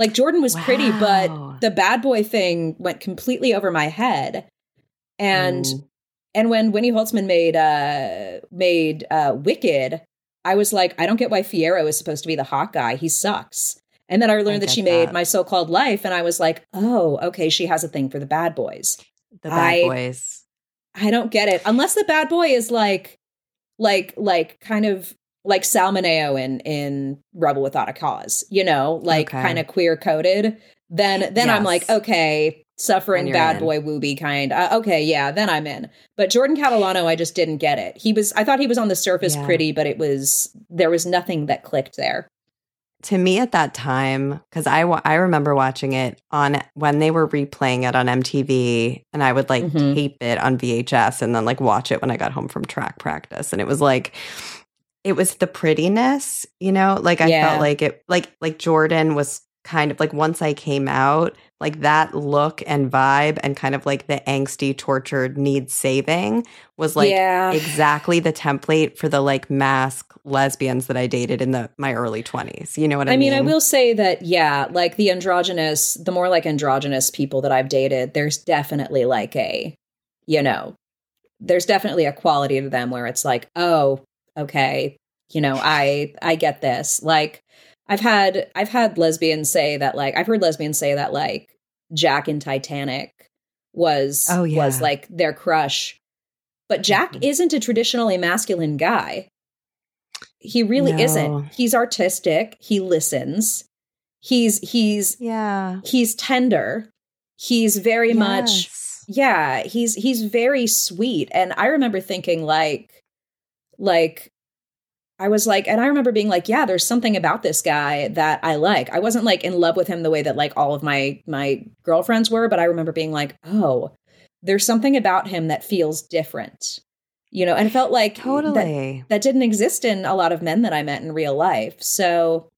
Like, Jordan was pretty, but the bad boy thing went completely over my head. And, Mm. and when Winnie Holzman made, uh, made, uh, Wicked, I was like, I don't get why Fiyero is supposed to be the hot guy. He sucks. And then I learned that get she made that. My So Called Life, and I was like, oh, okay, she has a thing for the bad boys. the bad I- boys. I don't get it. Unless the bad boy is like, like, like kind of like Sal Mineo in in Rebel Without a Cause, you know, like Okay. kind of queer coded. Then then I'm like, okay, suffering bad in. boy wooby kind. Uh, okay, yeah, then I'm in. But Jordan Catalano, I just didn't get it. He was, I thought he was on the surface Yeah. pretty, but it was there was nothing that clicked there. to me at that time because I, I remember watching it on when they were replaying it on mtv and i would like Mhm. tape it on vhs and then like watch it when i got home from track practice and it was like it was the prettiness you know like i Yeah. felt like it like like jordan was kind of like once i came out like that look and vibe and kind of like the angsty tortured needs saving was like yeah, exactly the template for the like mask lesbians that I dated in the my early 20s. You know what I, I mean, I mean? I will say that, yeah, like the androgynous, the more like androgynous people that I've dated, there's definitely like a, you know, there's definitely a quality to them where it's like, oh, okay, you know, I I get this. Like I've had I've had lesbians say that like I've heard lesbians say that like Jack in Titanic was Oh, yeah. was like their crush. But Jack Mhm. isn't a traditionally masculine guy. He really No. isn't. He's artistic, he listens. He's he's yeah. he's tender. He's very much yeah, he's he's very sweet. And I remember thinking like like I was like and I remember being like, yeah, there's something about this guy that I like. I wasn't like in love with him the way that like all of my my girlfriends were, but I remember being like, "Oh, there's something about him that feels different." You know, and it felt like that- Totally. that didn't exist in a lot of men that I met in real life. So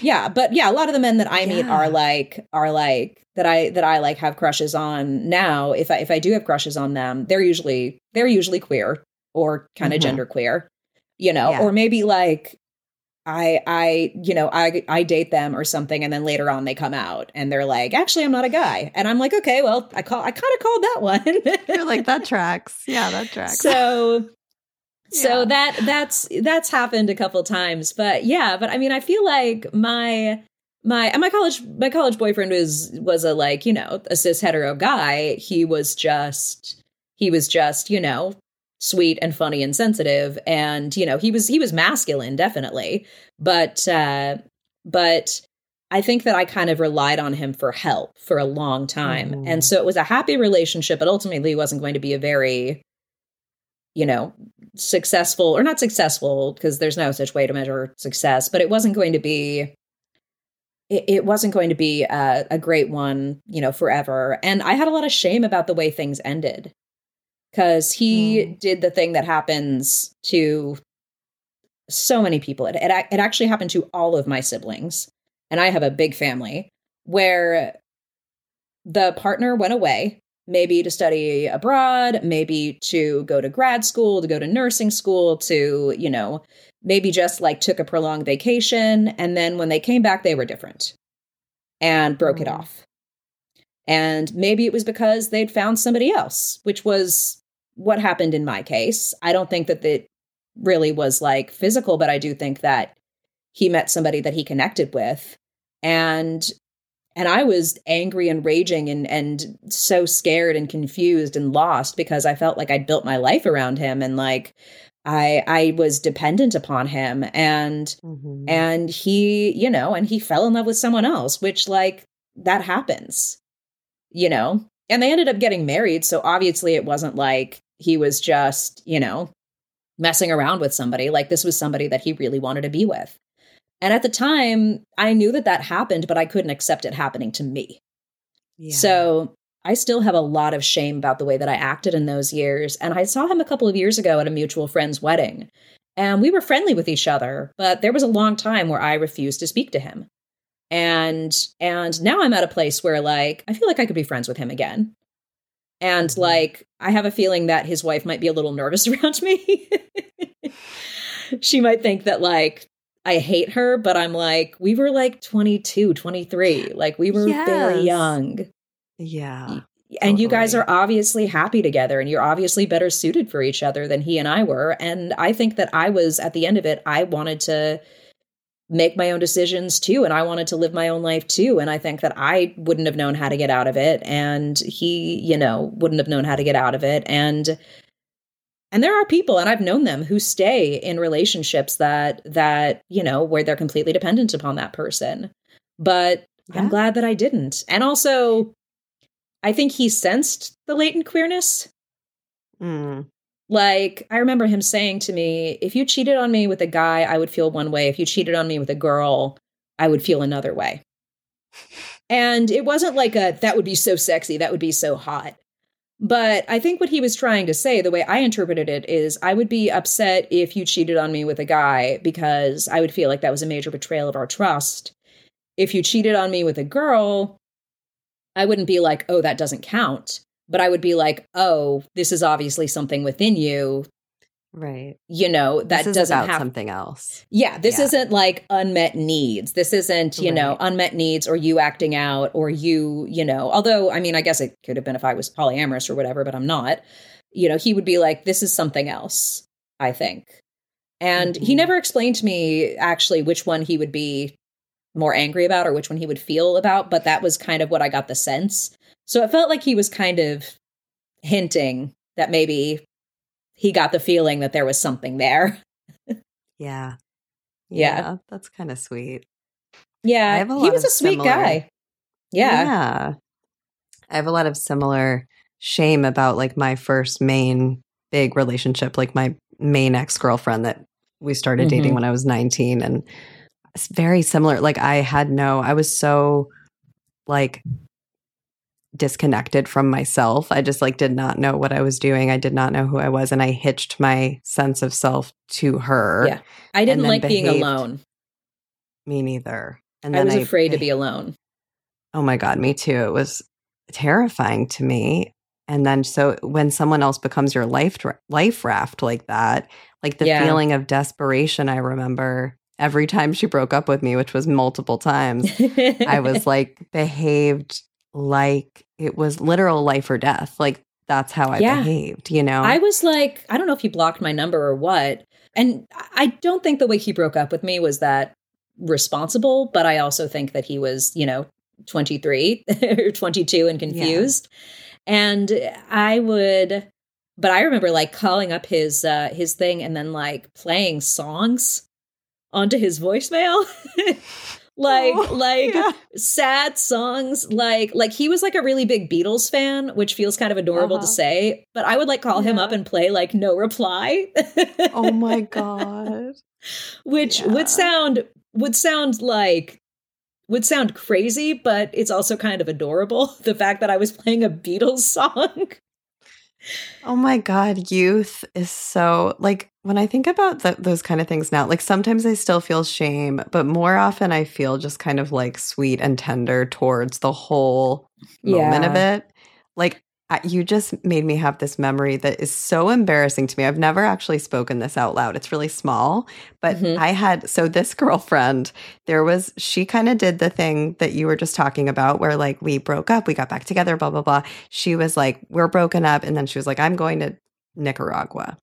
yeah, but yeah, a lot of the men that I meet Yeah. are like are like that I that I like have crushes on now. If I if I do have crushes on them, they're usually they're usually queer or kind of Mhm. gender queer. You know, Yeah. or maybe like I I you know, I I date them or something and then later on they come out and they're like, "Actually, I'm not a guy." And I'm like, "Okay, well, I call I kind of called that one." You're like that tracks. Yeah, that tracks. so so Yeah. that that's that's happened a couple times but yeah but i mean i feel like my my and my college my college boyfriend was was a like you know a cis hetero guy he was just he was just you know sweet and funny and sensitive. And you know he was he was masculine definitely. But uh but i think that i kind of relied on him for help for a long time. Mhm. and so it was a happy relationship but ultimately wasn't going to be a very you know successful or not successful because there's no such way to measure success but it wasn't going to be it, it wasn't going to be a, a great one you know forever. And i had a lot of shame about the way things ended because he Mm. did the thing that happens to so many people it, it, it actually happened to all of my siblings and i have a big family where the partner went away maybe to study abroad maybe to go to grad school to go to nursing school to you know maybe just like took a prolonged vacation and then when they came back they were different and broke it Mm. off and maybe it was because they'd found somebody else which was what happened in my case i don't think that it really was like physical but i do think that he met somebody that he connected with and and I was angry and raging and and so scared and confused and lost because I felt like I'd built my life around him and like I I was dependent upon him and Mhm. and he, you know, and he fell in love with someone else, which like that happens. You know. And they ended up getting married, so obviously it wasn't like he was just, you know, messing around with somebody. Like this was somebody that he really wanted to be with. And at the time, I knew that that happened, but I couldn't accept it happening to me. Yeah. So I still have a lot of shame about the way that I acted in those years. And I saw him a couple of years ago at a mutual friend's wedding. And we were friendly with each other, but there was a long time where I refused to speak to him. And and now I'm at a place where like I feel like I could be friends with him again. And Mhm. like I have a feeling that his wife might be a little nervous around me. she might think that like I hate her, but I'm like, we were like 22, 23. Like we were very young. yeah. And you guys are obviously happy together and you're obviously better suited for each other than he and I were. And I think that I was at the end of it, I wanted to make my own decisions too. And I wanted to live my own life too. And I think that I wouldn't have known how to get out of it. And he, you know, wouldn't have known how to get out of it. And and there are people and i've known them who stay in relationships that that you know where they're completely dependent upon that person but i'm glad that i didn't and also i think he sensed the latent queerness Mm. Like i remember him saying to me if you cheated on me with a guy i would feel one way if you cheated on me with a girl i would feel another way and it wasn't like a that would be so sexy that would be so hot but I think what he was trying to say, the way I interpreted it, is I would be upset if you cheated on me with a guy because I would feel like that was a major betrayal of our trust. If you cheated on me with a girl, I wouldn't be like, oh, that doesn't count. But I would be like, oh, this is obviously something within you Right. You know, that doesn't about have something else. Yeah, this Yeah. isn't like unmet needs. This isn't, you know, unmet needs or you acting out or you, you know, although I mean, I guess it could have been if I was polyamorous or whatever, but I'm not. You know, he would be like, this is something else, I think. And he Mhm. never explained to me actually which one he would be more angry about or which one he would feel about, but that was kind of what I got the sense. So it felt like he was kind of hinting that maybe he got the feeling that there was something there. Yeah. Yeah. That's kind of sweet. Yeah, I have a he was a sweet similar- guy. Yeah. Yeah. I have a lot of similar shame about like my first main big relationship, like my main ex girlfriend that we started dating Mhm. when I was 19. And it's very similar. Like I had no, I was so like disconnected from myself. I just like did not know what I was doing. I did not know who I was. And I hitched my sense of self to her. Yeah. I didn't like being alone. Me neither. And I was I afraid to eh be alone. Oh my God, me too. It was terrifying to me. And then, so when someone else becomes your life life raft like that, like the Yeah. feeling of desperation, I remember every time she broke up with me, which was multiple times, I was like behaved like it was literal life or death. Like that's how I Yeah. behaved, you know? I was like, I don't know if he blocked my number or what. And I don't think the way he broke up with me was that responsible, but I also think that he was, you know, 23 or 22 and confused. And I would but I remember like calling up his uh his thing and then like playing songs onto his voicemail. like Oh, like yeah. sad songs like like he was like a really big Beatles fan, which feels kind of adorable Uh-huh. to say, but I would like call him up and play like no reply. oh my God. which Yeah. would sound would sound like would sound crazy, but it's also kind of adorable. The fact that I was playing a Beatles song. Oh my God, youth is so like when I think about th- those kind of things now, like sometimes I still feel shame, but more often I feel just kind of like sweet and tender towards the whole moment of it. Like you just made me have this memory that is so embarrassing to me. I've never actually spoken this out loud. It's really small, but Mhm. I had so this girlfriend, there was she kind of did the thing that you were just talking about where like we broke up, we got back together, blah blah blah. She was like, "We're broken up." And then she was like, "I'm going to Nicaragua."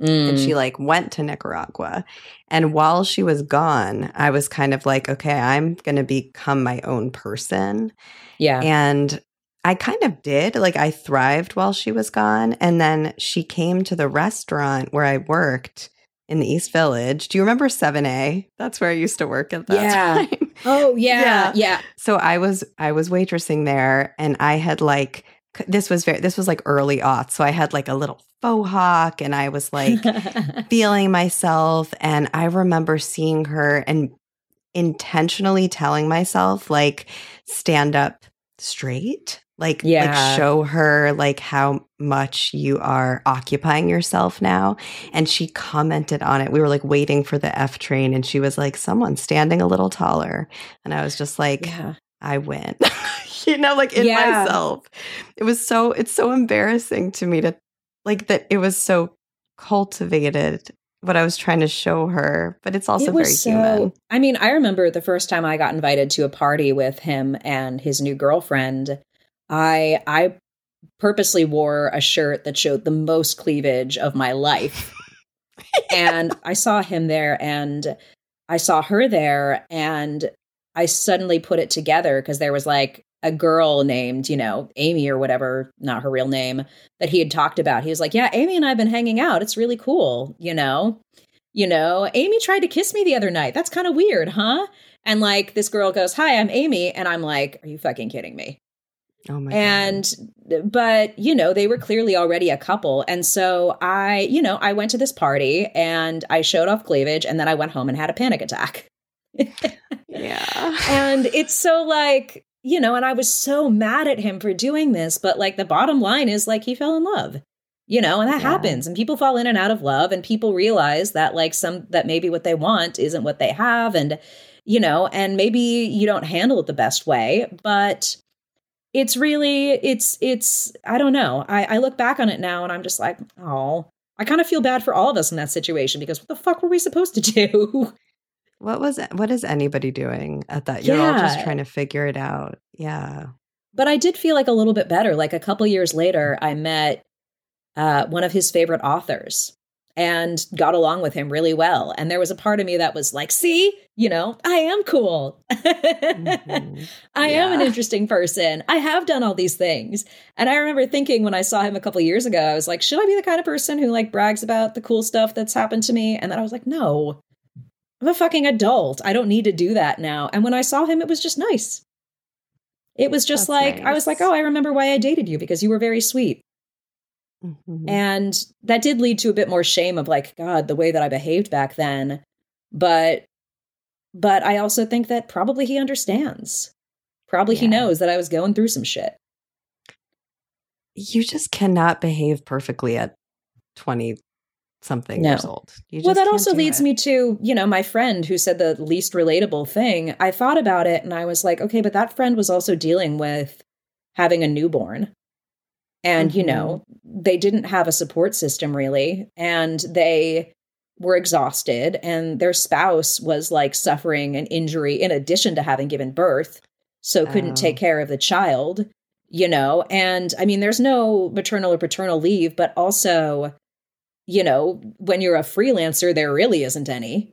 and Mm. she like went to Nicaragua. And while she was gone, I was kind of like, okay, I'm going to become my own person. yeah. And I kind of did. Like I thrived while she was gone. And then she came to the restaurant where I worked in the East Village. Do you remember 7A? That's where I used to work at that Yeah. time. Oh yeah, Yeah. yeah. So I was I was waitressing there and I had like this was very this was like early aughts. So I had like a little faux hawk and I was like feeling myself and i remember seeing her and intentionally telling myself like stand up straight like Yeah. like show her like how much you are occupying yourself now and she commented on it we were like waiting for the f train and she was like someone standing a little taller and i was just like yeah. I win. you know, like in Yeah. myself. It was so it's so embarrassing to me to like that it was so cultivated what I was trying to show her, but it's also it very was human. I mean, I remember the first time I got invited to a party with him and his new girlfriend. I I purposely wore a shirt that showed the most cleavage of my life, and I saw him there, and I saw her there, and I suddenly put it together because there was like a girl named, you know, Amy or whatever, not her real name, that he had talked about. He was like, Yeah, Amy and I have been hanging out. It's really cool, you know? You know, Amy tried to kiss me the other night. That's kind of weird, huh? And like this girl goes, Hi, I'm Amy. And I'm like, Are you fucking kidding me? Oh my and but you know they were clearly already a couple and so i you know i went to this party and i showed off cleavage and then i went home and had a panic attack Yeah. and it's so like you know and i was so mad at him for doing this but like the bottom line is like he fell in love you know and that Yeah. happens and people fall in and out of love and people realize that like some that maybe what they want isn't what they have and you know and maybe you don't handle it the best way but it's really it's it's i don't know i i look back on it now and i'm just like oh I kind of feel bad for all of us in that situation because what the fuck were we supposed to do? What was what is anybody doing at that? You're all just trying to figure it out. Yeah. but I did feel like a little bit better. Like a couple years later, I met uh, one of his favorite authors and got along with him really well. And there was a part of me that was like, see, you know, I am cool. Mhm. I am an interesting person. I have done all these things. And I remember thinking when I saw him a couple years ago, I was like, should I be the kind of person who like brags about the cool stuff that's happened to me? And then I was like, no, I'm a fucking adult. I don't need to do that now. And when I saw him, it was just nice. It was just That's like, I was like, oh, I remember why I dated you because you were very sweet. Mhm. And that did lead to a bit more shame of like, God, the way that I behaved back then. But but I also think that probably he understands. Probably he knows that I was going through some shit. you just cannot behave perfectly at 20 something No. years old. You Well, that also leads it. me to, you know, my friend who said the least relatable thing. I thought about it and I was like, okay, but that friend was also dealing with having a newborn. And, you Mhm. know, they didn't have a support system really. And they were exhausted and their spouse was like suffering an injury in addition to having given birth. So couldn't Oh. take care of the child, you know. And I mean, there's no maternal or paternal leave, but also you know, when you're a freelancer, there really isn't any.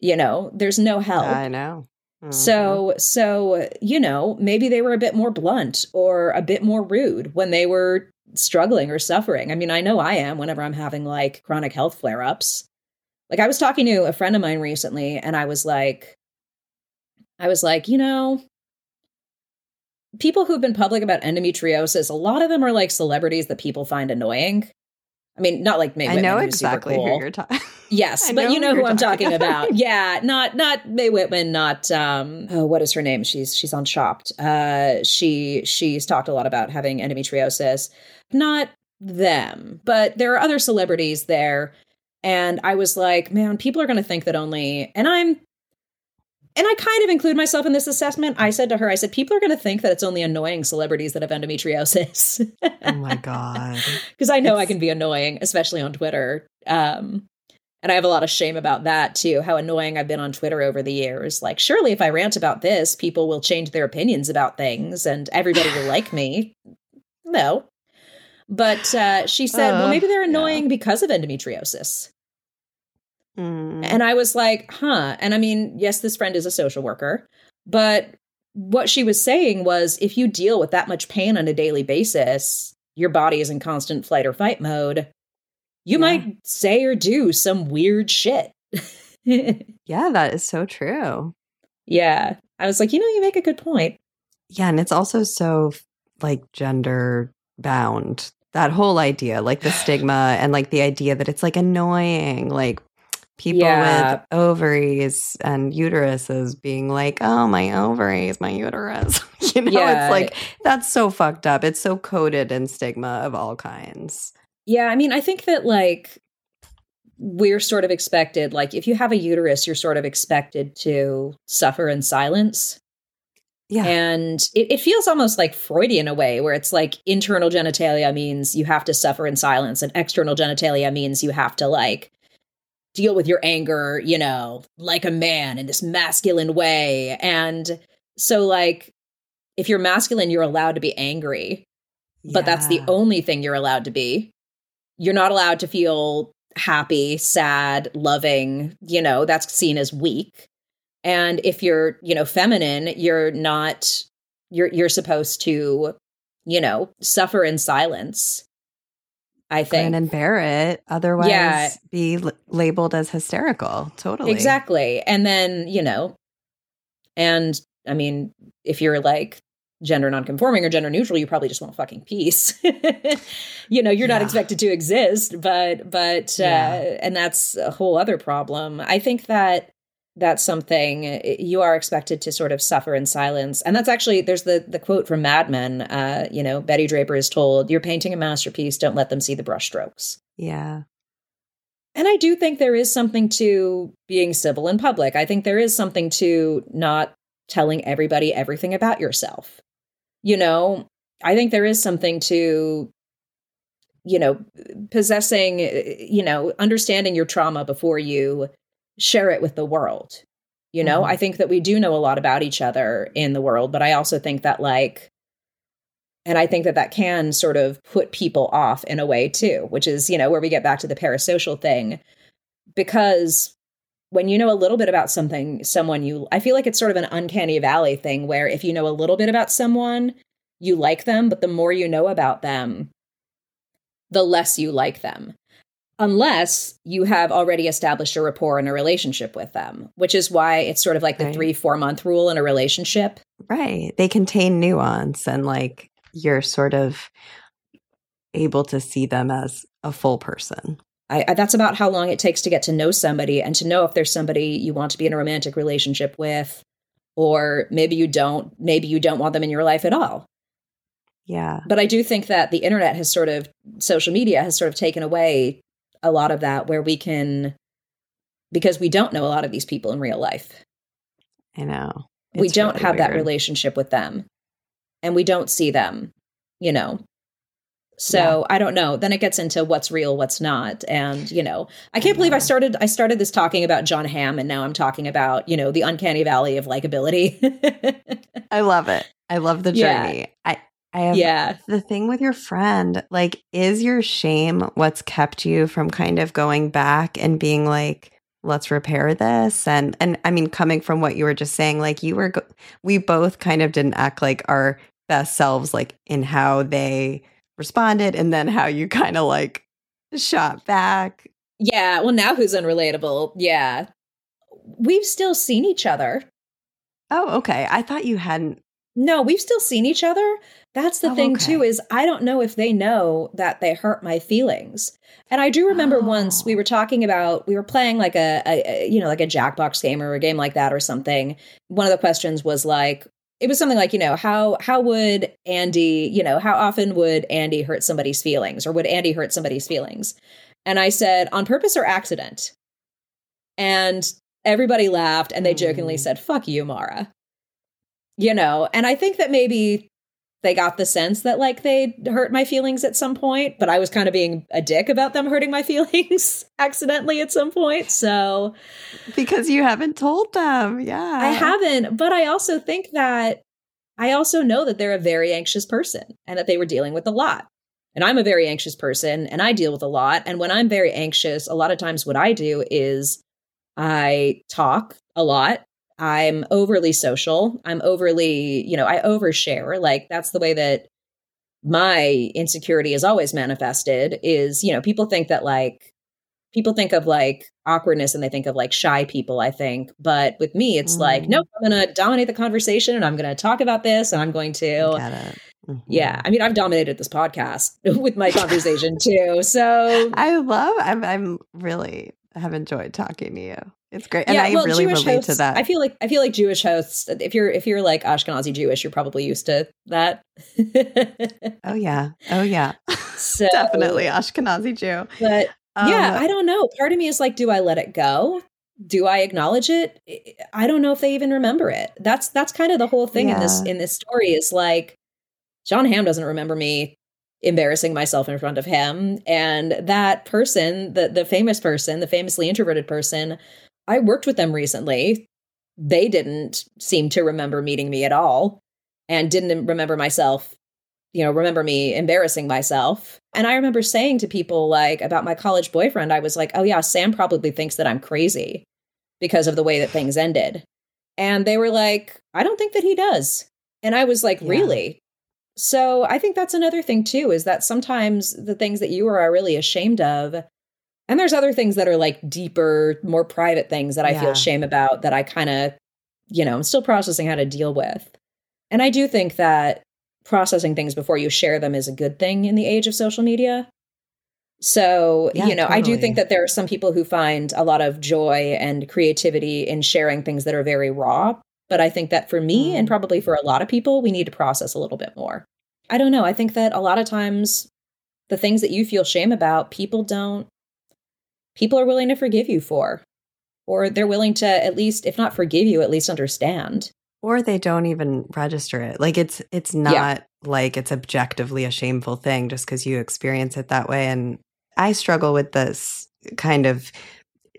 You know, there's no help. I know. Mhm. So, so, you know, maybe they were a bit more blunt or a bit more rude when they were struggling or suffering. I mean, I know I am whenever I'm having like chronic health flare ups. Like, I was talking to a friend of mine recently and I was like, I was like, you know, people who've been public about endometriosis, a lot of them are like celebrities that people find annoying. I mean, not like Mae I Whitman, know exactly cool. who you're talking. Yes, but you know who who I'm talking about. yeah, not not Mae Whitman, not um oh what is her name? She's she's on Chopped. Uh she she's talked a lot about having endometriosis. Not them, but there are other celebrities there and I was like, man, people are going to think that only and I'm and I kind of include myself in this assessment. I said to her, I said, people are going to think that it's only annoying celebrities that have endometriosis. oh my god. because I know I can be annoying, especially on Twitter. Um, and I have a lot of shame about that too, how annoying I've been on Twitter over the years. Like, surely if I rant about this, people will change their opinions about things and everybody will like me. No. But uh, she said, well, Uh, maybe they're yeah. annoying because of endometriosis. Mm. And I was like, huh. And I mean, yes, this friend is a social worker, but what she was saying was if you deal with that much pain on a daily basis, your body is in constant flight or fight mode, you Yeah. might say or do some weird shit. Yeah, that is so true. yeah. I was like, you know, you make a good point. Yeah, and it's also so like gender bound. That whole idea, like the stigma and like the idea that it's like annoying, like people Yeah. with ovaries and uteruses being like, "Oh, my ovaries, my uterus." you know, Yeah. it's like that's so fucked up. It's so coded in stigma of all kinds. Yeah, I mean, I think that like we're sort of expected, like if you have a uterus, you're sort of expected to suffer in silence. Yeah. And it, it feels almost like Freudian a way, where it's like internal genitalia means you have to suffer in silence, and external genitalia means you have to like deal with your anger, you know, like a man in this masculine way. And so, like, if you're masculine, you're allowed to be angry, but that's the only thing you're allowed to be. You're not allowed to feel happy, sad, loving, you know, that's seen as weak. And if you're, you know, feminine, you're not you're you're supposed to, you know, suffer in silence. I think. Bear it, otherwise Yeah. be l- labeled as hysterical. Totally. Exactly. And then, you know, and I mean, if you're like gender nonconforming or gender neutral, you probably just want fucking peace. you know, you're not expected to exist, but but Yeah. uh and that's a whole other problem. I think that that's something uh, you are expected to sort of suffer in silence. And that's actually there's the the quote from Mad Men, uh, you know, Betty Draper is told, "You're painting a masterpiece, don't let them see the brushstrokes." Yeah. And I do think there is something to being civil in public. I think there is something to not telling everybody everything about yourself. You know, I think there is something to you know, possessing, you know, understanding your trauma before you share it with the world. You know, Mhm. I think that we do know a lot about each other in the world, but I also think that, like, and I think that that can sort of put people off in a way too, which is, you know, where we get back to the parasocial thing. Because when you know a little bit about something, someone you, I feel like it's sort of an uncanny valley thing where if you know a little bit about someone, you like them, but the more you know about them, the less you like them. Unless you have already established a rapport and a relationship with them, which is why it's sort of like the Right. three, four month rule in a relationship. Right. They contain nuance and like you're sort of able to see them as a full person. I, I, that's about how long it takes to get to know somebody and to know if there's somebody you want to be in a romantic relationship with, or maybe you don't. Maybe you don't want them in your life at all. Yeah. But I do think that the internet has sort of, social media has sort of taken away a lot of that, where we can, because we don't know a lot of these people in real life. I know. we don't really have that relationship with them, and we don't see them. You know. So I don't know. Then it gets into what's real, what's not, and you know, I can't believe I started. I started this talking about Jon Hamm, and now I'm talking about you know the uncanny valley of likability. I love it. I love the Yeah. journey. I I have yeah, the thing with your friend, like, is your shame what's kept you from kind of going back and being like, let's repair this? And and I mean, coming from what you were just saying, like you were, go- we both kind of didn't act like our best selves, like in how they responded, and then how you kind of like shot back. yeah. Well, now who's unrelatable? Yeah, we've still seen each other. Oh, okay. I thought you hadn't. No, we've still seen each other. That's the Oh, thing okay. too is I don't know if they know that they hurt my feelings. And I do remember once we Oh. were talking about we were playing like a, a, a you know like a Jackbox game or a game like that or something. One of the questions was like it was something like you know how how would Andy you know how often would Andy hurt somebody's feelings or would Andy hurt somebody's feelings? And I said on purpose or accident. And everybody laughed and they jokingly Mm. said fuck you Mara you know and i think that maybe they got the sense that like they hurt my feelings at some point but i was kind of being a dick about them hurting my feelings accidentally at some point so Because you haven't told them. Yeah. i haven't but i also think that i also know that they're a very anxious person and that they were dealing with a lot and i'm a very anxious person and i deal with a lot and when i'm very anxious a lot of times what i do is i talk a lot I'm overly social. I'm overly, you know, I overshare. Like that's the way that my insecurity is always manifested is, you know, people think that like people think of like awkwardness and they think of like shy people, I think. But with me, it's like, Mm. no, I'm going to dominate the conversation and I'm going to talk about this and I'm going to. Mhm. yeah, I mean, I've dominated this podcast with my conversation too. So I love. I'm. I'm really have enjoyed talking to you. It's great, and yeah, I well, really Jewish relate hosts, to that. I feel like I feel like Jewish hosts. If you're if you're like Ashkenazi Jewish, you're probably used to that. oh yeah. Oh yeah. so Definitely Ashkenazi Jew. But Um, yeah, I don't know. Part of me is like, do I let it go? Do I acknowledge it? I don't know if they even remember it. That's that's kind of the whole thing in this in this story is like Jon Hamm doesn't remember me embarrassing myself in front of him and that person the the famous person the famously introverted person i worked with them recently. They didn't seem to remember meeting me at all and didn't remember myself you know remember me embarrassing myself. And i remember saying to people like about my college boyfriend i was like oh yeah sam probably thinks that i'm crazy because of the way that things ended. And they were like i don't think that he does. And i was like Yeah. really? So I think that's another thing too is that sometimes the things that you are really ashamed of and there's other things that are like deeper, more private things that I Yeah. feel shame about that I kind of you know, I'm still processing how to deal with. And I do think that processing things before you share them is a good thing in the age of social media. So, Yeah, you know, I do think that there are some people who find a lot of joy and creativity in sharing things that are very raw. But I think that for me Mm. and probably for a lot of people, we need to process a little bit more. I don't know. I think that a lot of times the things that you feel shame about, people don't, people are willing to forgive you for, or they're willing to at least, if not forgive you, at least understand. or they don't even register it. Like it's it's not Yeah. like it's objectively a shameful thing just because you experience it that way. And I struggle with this kind of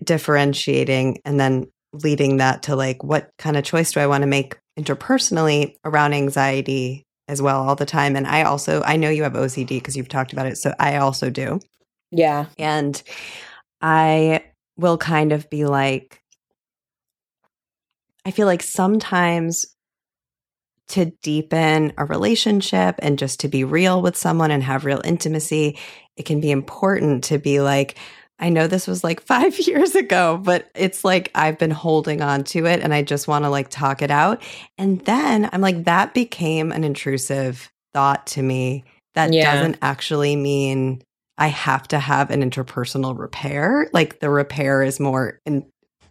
differentiating and then leading that to like, what kind of choice do I want to make interpersonally around anxiety as well all the time? And I also, I know you have OCD because you've talked about it. So I also do. Yeah. And I will kind of be like, I feel like sometimes to deepen a relationship and just to be real with someone and have real intimacy, it can be important to be like, I know this was like five years ago, but it's like I've been holding on to it and I just want to like talk it out. And then I'm like, that became an intrusive thought to me. That Yeah. doesn't actually mean I have to have an interpersonal repair. Like the repair is more in,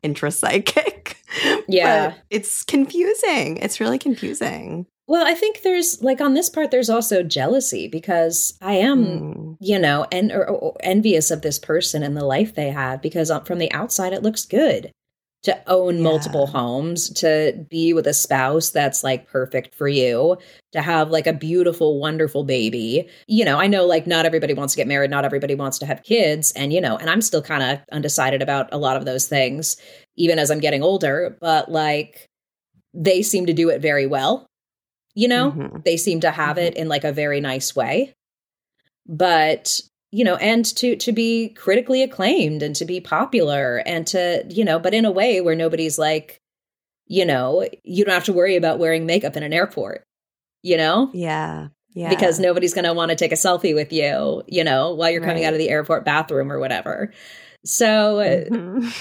intrapsychic. Yeah. But it's confusing. It's really confusing. Well, I think there's like on this part, there's also jealousy because I am, Mm. you know, en- or, or envious of this person and the life they have because um, from the outside it looks good to own Yeah. multiple homes, to be with a spouse that's like perfect for you, to have like a beautiful, wonderful baby. You know, I know like not everybody wants to get married, not everybody wants to have kids, and you know, and I'm still kind of undecided about a lot of those things, even as I'm getting older. But like, they seem to do it very well. You know, Mhm. they seem to have it in like a very nice way but you know and to to be critically acclaimed and to be popular and to you know but in a way where nobody's like you know you don't have to worry about wearing makeup in an airport you know Yeah. Yeah. because nobody's going to want to take a selfie with you you know while you're coming Right. out of the airport bathroom or whatever so uh, Mhm.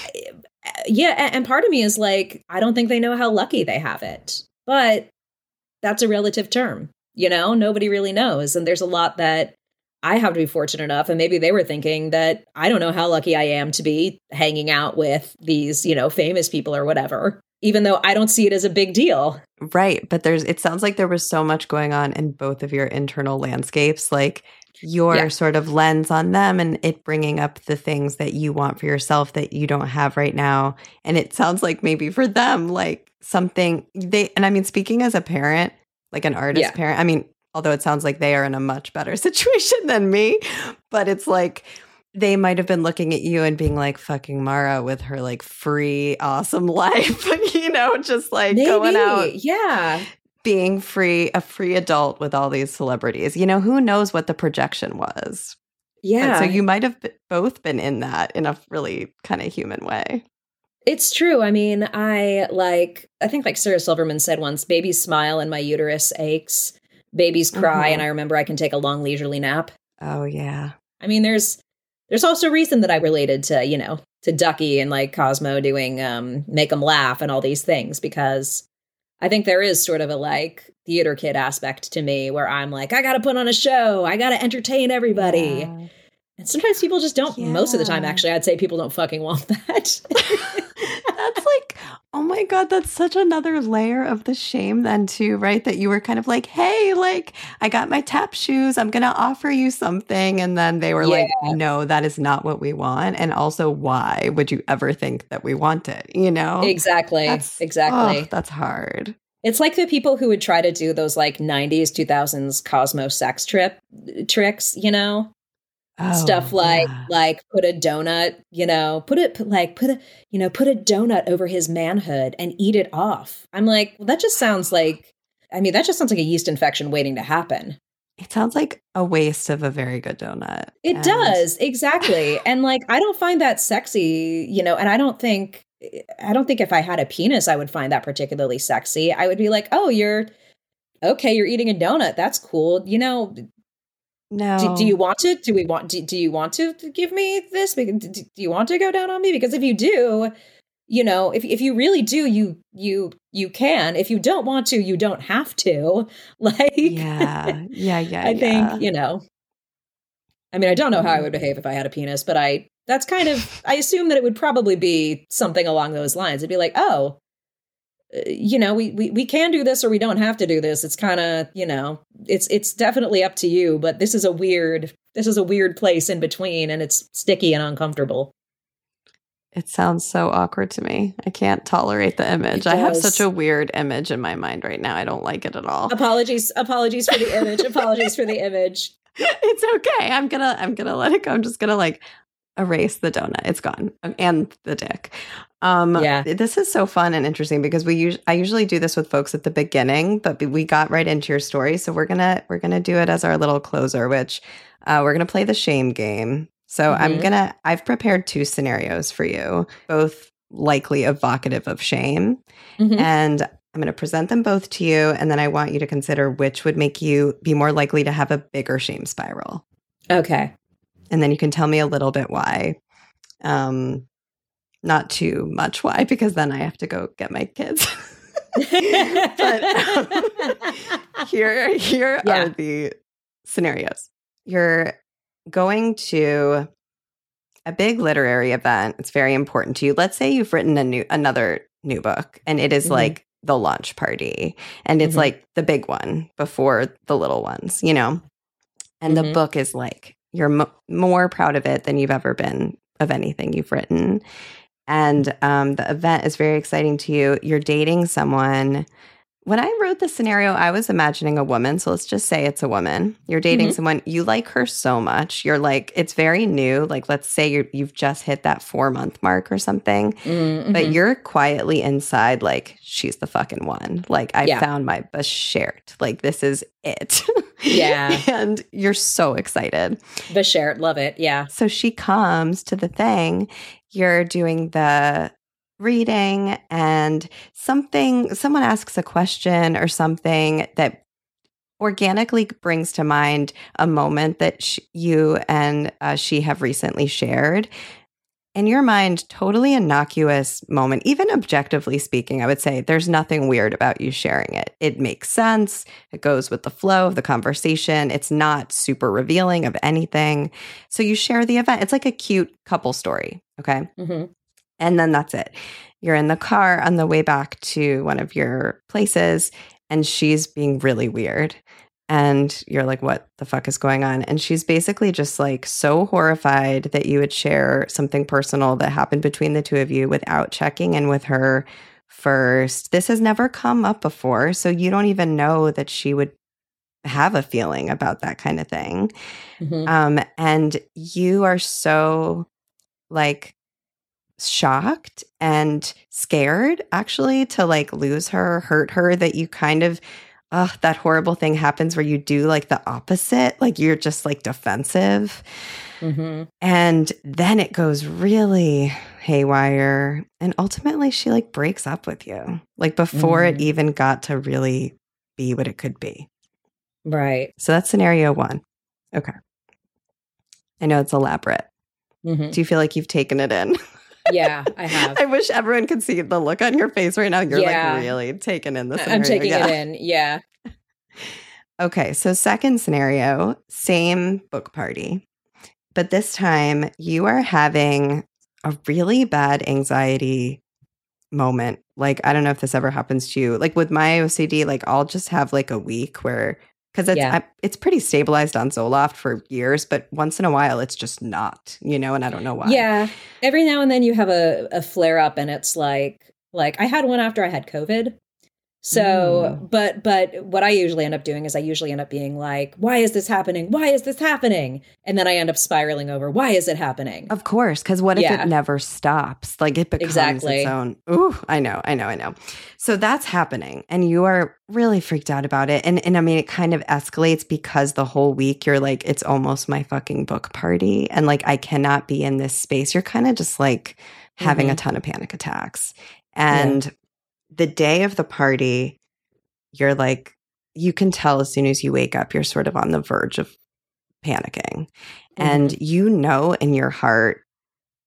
yeah and part of me is like i don't think they know how lucky they have it but that's a relative term you know nobody really knows and there's a lot that i have to be fortunate enough and maybe they were thinking that i don't know how lucky i am to be hanging out with these you know famous people or whatever even though i don't see it as a big deal Right. But there's, it sounds like there was so much going on in both of your internal landscapes, like your Yeah. sort of lens on them and it bringing up the things that you want for yourself that you don't have right now. And it sounds like maybe for them, like something they, and I mean, speaking as a parent, like an artist Yeah. parent, I mean, although it sounds like they are in a much better situation than me, but it's like, they might have been looking at you and being like fucking Mara with her like free awesome life, you know, just like going out yeah being free, a free adult with all these celebrities. You know, who knows what the projection was? Yeah So you might have both been in that in a really kind of human way. It's true. I mean, I like, I think like Sarah Silverman said once babies smile and my uterus aches, babies cry, Mhm. and I remember I can take a long leisurely nap. Oh, yeah. I mean, there's, there's also reason that I related to, you know, to Ducky and like Cosmo doing um make them Laugh and all these things because I think there is sort of a like theater kid aspect to me where I'm like, I got to put on a show, I got to entertain everybody. Yeah. And sometimes people just don't, most of the time, actually, I'd say people don't fucking want that. that's like, oh my God, that's such another layer of the shame, then, too, right? That you were kind of like, hey, like, I got my tap shoes. I'm going to offer you something. And then they were like, no, that is not what we want. And also, why would you ever think that we want it? You know? exactly. That's- exactly. oh, that's hard. It's like the people who would try to do those like 90s, 2000s Cosmo sex trip tricks, you know? Oh, stuff Oh, like yeah. like put a donut, you know, put it put, like put a you know, put a donut over his manhood and eat it off. I'm like, well, that just sounds like I mean, that just sounds like a yeast infection waiting to happen. It sounds like a waste of a very good donut. It And- does, exactly. and like I don't find that sexy, you know, and I don't think I don't think if I had a penis I would find that particularly sexy. I would be like, "Oh, you're okay, you're eating a donut. That's cool." You know, No. do, do you want to? Do we want do, do you want to give me this? Do, do you want to go down on me? Because if you do, you know, if if you really do, you you you can. If you don't want to, you don't have to. Like Yeah. Yeah. Yeah. I yeah. think, you know. I mean, I don't know how I would mm. behave if I had a penis, but I that's kind of I assume that it would probably be something along those lines. It'd be like, "Oh, Uh, you know, we we we can do this or we don't have to do this. It's kind of, you know, it's it's definitely up to you, but this is a weird this is a weird place in between and it's sticky and uncomfortable." It sounds so awkward to me. I can't tolerate the image. I have such a weird image in my mind right now. I don't like it at all. Apologies, apologies for the image. apologies for the image. it's okay. I'm gonna I'm gonna let it go. I'm just gonna like erase the donut. It's gone. And the dick. Um Yeah. this is so fun and interesting because we us- I usually do this with folks at the beginning, but we got right into your story. So we're gonna we're gonna do it as our little closer, which uh, we're gonna play the shame game. So I'm Mhm. gonna I've prepared two scenarios for you, both likely evocative of shame. Mhm. And I'm going to present them both to you. And then I want you to consider which would make you be more likely to have a bigger shame spiral. Okay. And then you can tell me a little bit why. Um, not too much why, because then I have to go get my kids. but um, here, here Yeah. are the scenarios. You're going to a big literary event. It's very important to you. Let's say you've written a new another new book, and it is Mhm. like the launch party, and it's Mhm. like the big one before the little ones, you know. And the Mhm. book is like you're mo- more proud of it than you've ever been of anything you've written. And um, the event is very exciting to you. You're dating someone. When I wrote the scenario, I was imagining a woman. So let's just say it's a woman. You're dating Mhm. someone, you like her so much. You're like, it's very new. Like, let's say you're, you've just hit that four month mark or something, Mm, but you're quietly inside, like, she's the fucking one. Like, I Yeah. found my Bashert. Like, this is it. Yeah. and you're so excited. Bashert, love it. Yeah. So she comes to the thing. You're doing the reading, and something, someone asks a question or something that organically brings to mind a moment that sh- you and uh, she have recently shared. In your mind, totally innocuous moment, even objectively speaking, I would say there's nothing weird about you sharing it. It makes sense. It goes with the flow of the conversation. It's not super revealing of anything. So you share the event. It's like a cute couple story. Okay. hmm And then that's it. You're in the car on the way back to one of your places, and she's being really weird. And you're like, what the fuck is going on? And she's basically just like so horrified that you would share something personal that happened between the two of you without checking in with her first. This has never come up before. So you don't even know that she would have a feeling about that kind of thing. hmm Um, and you are so like shocked and scared actually to like lose her, hurt her, that you kind of, uh, that horrible thing happens where you do like the opposite, like you're just like defensive. hmm And then it goes really haywire. And ultimately, she like breaks up with you, like before it Mhm. even got to really be what it could be. Right. So that's scenario one. Okay. I know it's elaborate. hmm Do you feel like you've taken it in? Yeah, I have. I wish everyone could see the look on your face right now. You're Yeah. like really taking in this. I'm taking it in. Yeah. Okay, so second scenario, same book party. But this time you are having a really bad anxiety moment. Like I don't know if this ever happens to you. Like with my OCD, like I'll just have like a week where because it's Yeah. I, it's pretty stabilized on Zoloft for years, but once in a while it's just not, you know, and I don't know why. Yeah. Every now and then you have a, a flare up and it's like like I had one after I had COVID. So, Mm. but but what I usually end up doing is I usually end up being like, why is this happening? Why is this happening? And then I end up spiraling over, why is it happening? Of course, because what if Yeah. it never stops? Like it becomes Exactly. its own. Ooh, I know, I know, I know. So that's happening, and you are really freaked out about it. And and I mean, it kind of escalates because the whole week you're like, it's almost my fucking book party, and like I cannot be in this space. You're kind of just like having a Mm-hmm. ton of panic attacks, and the day of the party, you're like, you can tell as soon as you wake up, you're sort of on the verge of panicking. And Mm-hmm. you know in your heart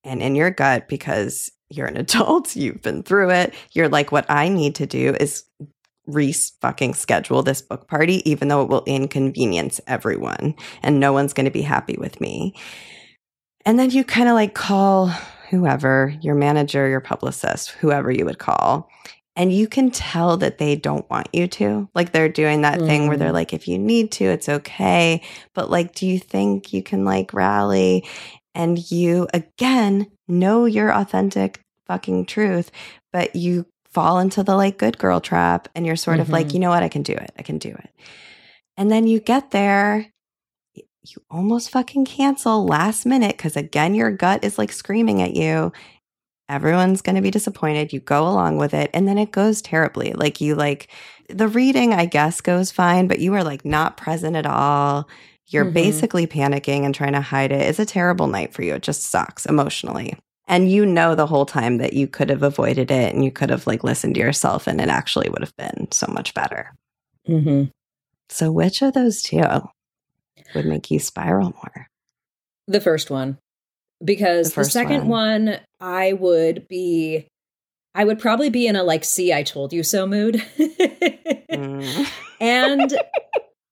and in your gut, because you're an adult, you've been through it, you're like, what I need to do is re fucking schedule this book party, even though it will inconvenience everyone and no one's going to be happy with me. And then you kind of like call whoever, your manager, your publicist, whoever you would call. And you can tell that they don't want you to. Like they're doing that thing where they're Mm. like, if you need to, it's okay. But like, do you think you can like rally? And you again know your authentic fucking truth, but you fall into the like good girl trap and you're sort of like, Mhm. you know what, I can do it. I can do it. And then you get there, you almost fucking cancel last minute because again, your gut is like screaming at you. Everyone's going to be disappointed. You go along with it and then it goes terribly. Like you like the reading, I guess, goes fine, but you are like not present at all. You're Mhm. basically panicking and trying to hide it. It's a terrible night for you. It just sucks emotionally. And you know the whole time that you could have avoided it and you could have like listened to yourself and it actually would have been so much better. Mm-hmm. So which of those two would make you spiral more? The first one. Because The the, second one. one. I would be I would probably be in a like see I told you so mood. Mm. and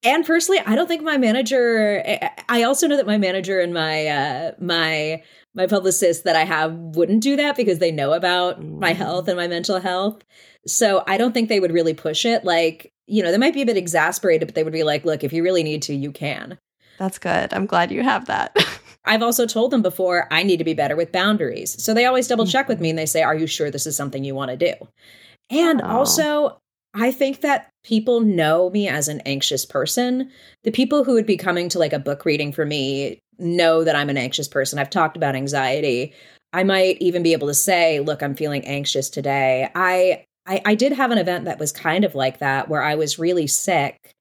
and personally, I don't think my manager I- also know that my manager and my uh my my publicist that I have wouldn't do that because they know about my Mm. health and my mental health. So I don't think they would really push it. Like, you know, they might be a bit exasperated, but they would be like, look, if you really need to, you can. That's good. I'm glad you have that. I've also told them before I need to be better with boundaries. So they always double check with mm-hmm. me and they say, Are you sure this is something you want to do? And also, I think that people know me as an anxious person. The people who would be coming to like a book reading for me know that I'm an anxious person. I've talked about anxiety. I might even be able to say, Look, I'm feeling anxious today. I I, I did have an event that was kind of like that where I was really sick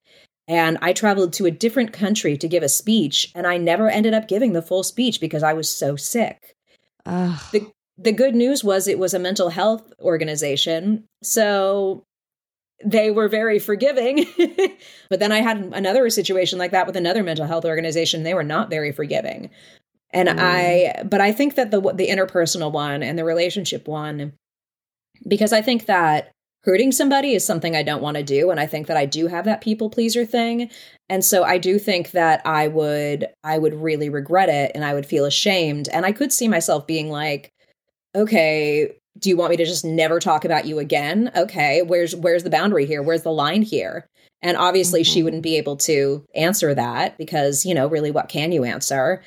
and I traveled to a different country to give a speech, and I never ended up giving the full speech because I was so sick. Ugh. The, the good news was it was a mental health organization. So they were very forgiving. but then I had another situation like that with another mental health organization. They were not very forgiving. And Mm. I, but I think that the the interpersonal one and the relationship one, because I think that hurting somebody is something I don't want to do, and I think that I do have that people pleaser thing, and so I do think that I would I would really regret it, and I would feel ashamed, and I could see myself being like, okay. Do you want me to just never talk about you again? Okay, where's where's the boundary here? Where's the line here? And obviously she Mhm. wouldn't be able to answer that because, you know, really what can you answer?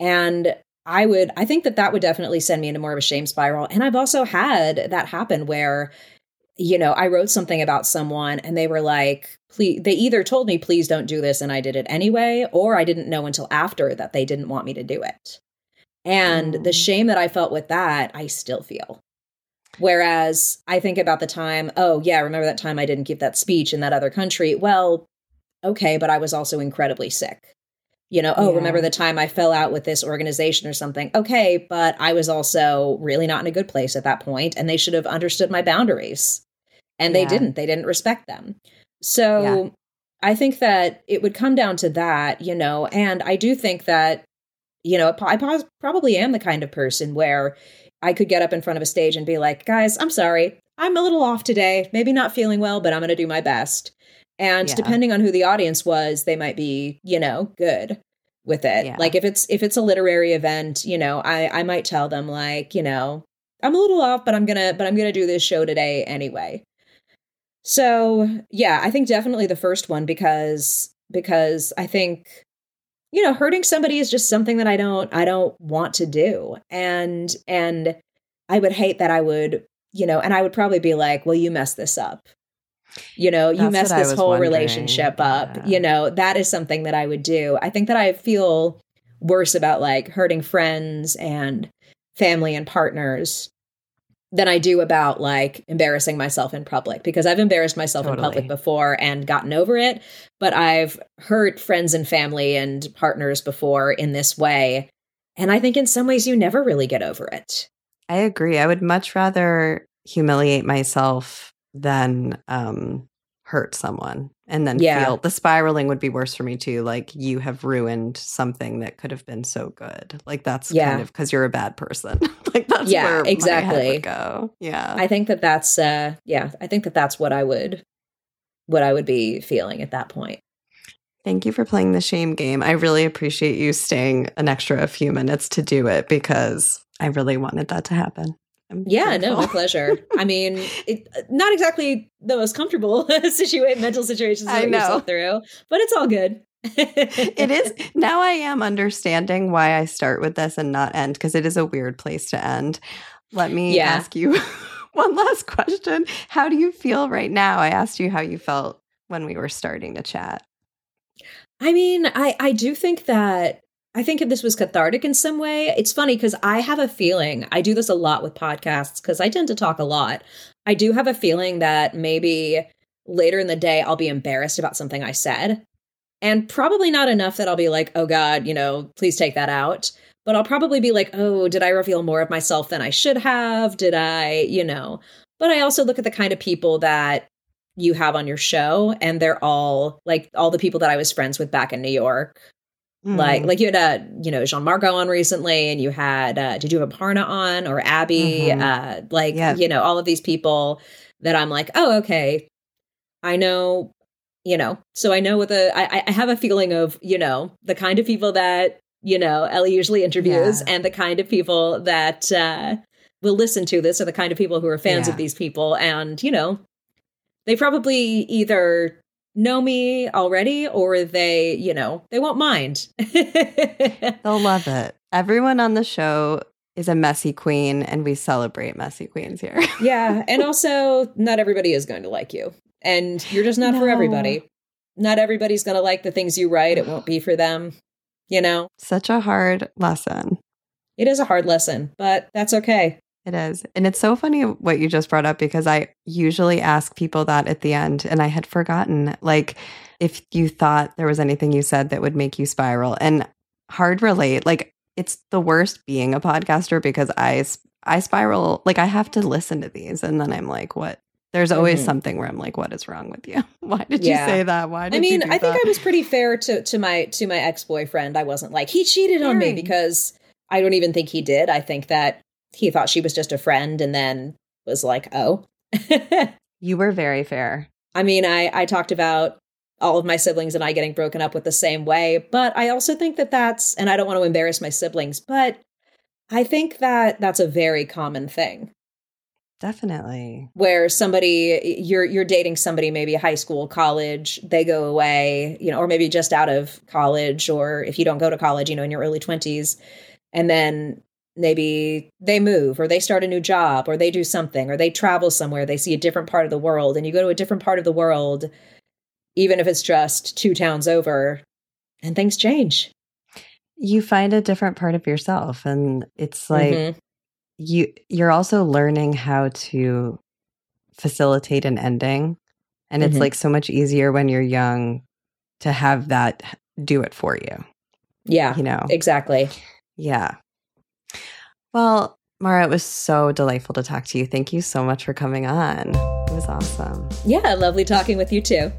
And I would, I think that that would definitely send me into more of a shame spiral. And I've also had that happen where, you know, I wrote something about someone and they were like, please, they either told me, please don't do this, and I did it anyway, or I didn't know until after that they didn't want me to do it. And the Mm. shame that I felt with that, I still feel. Whereas I think about the time, oh, yeah, remember that time I didn't give that speech in that other country? Well, okay, but I was also incredibly sick. You know, oh, Yeah. remember the time I fell out with this organization or something? Okay, but I was also really not in a good place at that point, and they should have understood my boundaries. And they didn't. They didn't respect them. So Yeah. I think that it would come down to that, you know, and I do think that, you know, I probably am the kind of person where I could get up in front of a stage and be like, guys, I'm sorry. I'm a little off today. Maybe not feeling well, but I'm going to do my best. And Yeah. depending on who the audience was, they might be, you know, good with it. Yeah. Like if it's if it's a literary event, you know, I I might tell them like, you know, I'm a little off, but I'm going to but I'm going to do this show today anyway. So, yeah, I think definitely the first one because because I think you know, hurting somebody is just something that I don't I don't want to do. And and I would hate that I would, you know, and I would probably be like, "Well, you messed this up." You know, you That's messed what this whole wondering. relationship up. Yeah. You know, that is something that I would do. I think that I feel worse about like hurting friends and family and partners than I do about like embarrassing myself in public because I've embarrassed myself in public before and gotten over it, but I've hurt friends and family and partners before in this way. And I think in some ways you never really get over it. I agree. I would much rather humiliate myself than um hurt someone and then Yeah. feel the spiraling would be worse for me too like you have ruined something that could have been so good like that's Yeah. kind of because you're a bad person like that's Yeah, where exactly. would go yeah I think that that's uh yeah, I think that that's what I would what I would be feeling at that point. thank you for playing the shame game i really appreciate you staying an extra few minutes to do it because i really wanted that to happen I'm Yeah, no, my pleasure. I mean, it, uh, not exactly the most comfortable situation, mental situations I know. through, but it's all good. it is now I am understanding why I start with this and not end because it is a weird place to end. Let me Yeah. ask you one last question. How do you feel right now? I asked you how you felt when we were starting to chat. I mean, I I do think that I think if this was cathartic in some way. It's funny because I have a feeling I do this a lot with podcasts because I tend to talk a lot. I do have a feeling that maybe later in the day I'll be embarrassed about something I said. And probably not enough that I'll be like, oh God, you know, please take that out. But I'll probably be like, oh, did I reveal more of myself than I should have? Did I, you know? But I also look at the kind of people that you have on your show, and they're all like all the people that I was friends with back in New York. Like, Mm. like you had, uh, you know, Jean Margot on recently, and you had, uh, did you have Aparna on or Abby? Mhm. Uh, like, Yeah. you know, all of these people that I'm like, oh, okay, I know, you know, so I know what the, I, I have a feeling of, you know, the kind of people that, you know, Ely usually interviews Yeah. and the kind of people that uh, will listen to this are the kind of people who are fans Yeah. of these people. And, you know, they probably either know me already or they, you know, they won't mind. They'll love it. Everyone on the show is a messy queen, and we celebrate messy queens here. yeah. And also, not everybody is going to like you. And you're just not for everybody. Not everybody's going to like the things you write. It won't be for them. You know, Such a hard lesson. it is a hard lesson, but that's okay. It is. And it's so funny what you just brought up because I usually ask people that at the end and I had forgotten like if you thought there was anything you said that would make you spiral and hard relate like it's the worst being a podcaster because I I spiral like I have to listen to these and then I'm like what there's always Mhm. something where I'm like what is wrong with you? Why did Yeah. you say that? Why did you I mean, I think that? I was pretty fair to to my to my ex boyfriend. I wasn't like he cheated on me because I don't even think he did. I think that he thought she was just a friend and then was like, oh. you were very fair. I mean, I I talked about all of my siblings and I getting broken up with the same way, but I also think that that's and I don't want to embarrass my siblings, but I think that that's a very common thing Definitely. where somebody you're you're dating somebody maybe high school college they go away you know or maybe just out of college or if you don't go to college you know in your early 20s and then maybe they move or they start a new job or they do something or they travel somewhere they see a different part of the world and you go to a different part of the world even if it's just two towns over and things change You find a different part of yourself and it's like Mhm. you you're also learning how to facilitate an ending and it's Mhm. like so much easier when you're young to have that do it for you yeah you know exactly yeah well mara it was so delightful to talk to you. Thank you so much for coming on. It was awesome. Yeah lovely talking with you too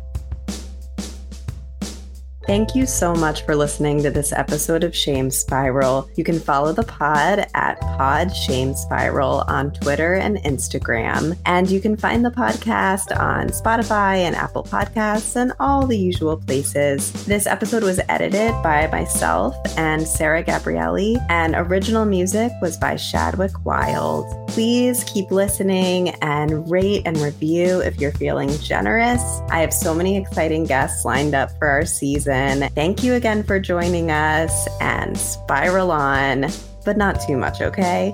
Thank you so much for listening to this episode of Shame Spiral. You can follow the pod at Pod Shame Spiral on Twitter and Instagram. And you can find the podcast on Spotify and Apple Podcasts and all the usual places. This episode was edited by myself and Sarah Gabrielli, and original music was by Shadwick Wilde. Please keep listening and rate and review if you're feeling generous. I have so many exciting guests lined up for our season. Thank you again for joining us and spiral on, but not too much, okay?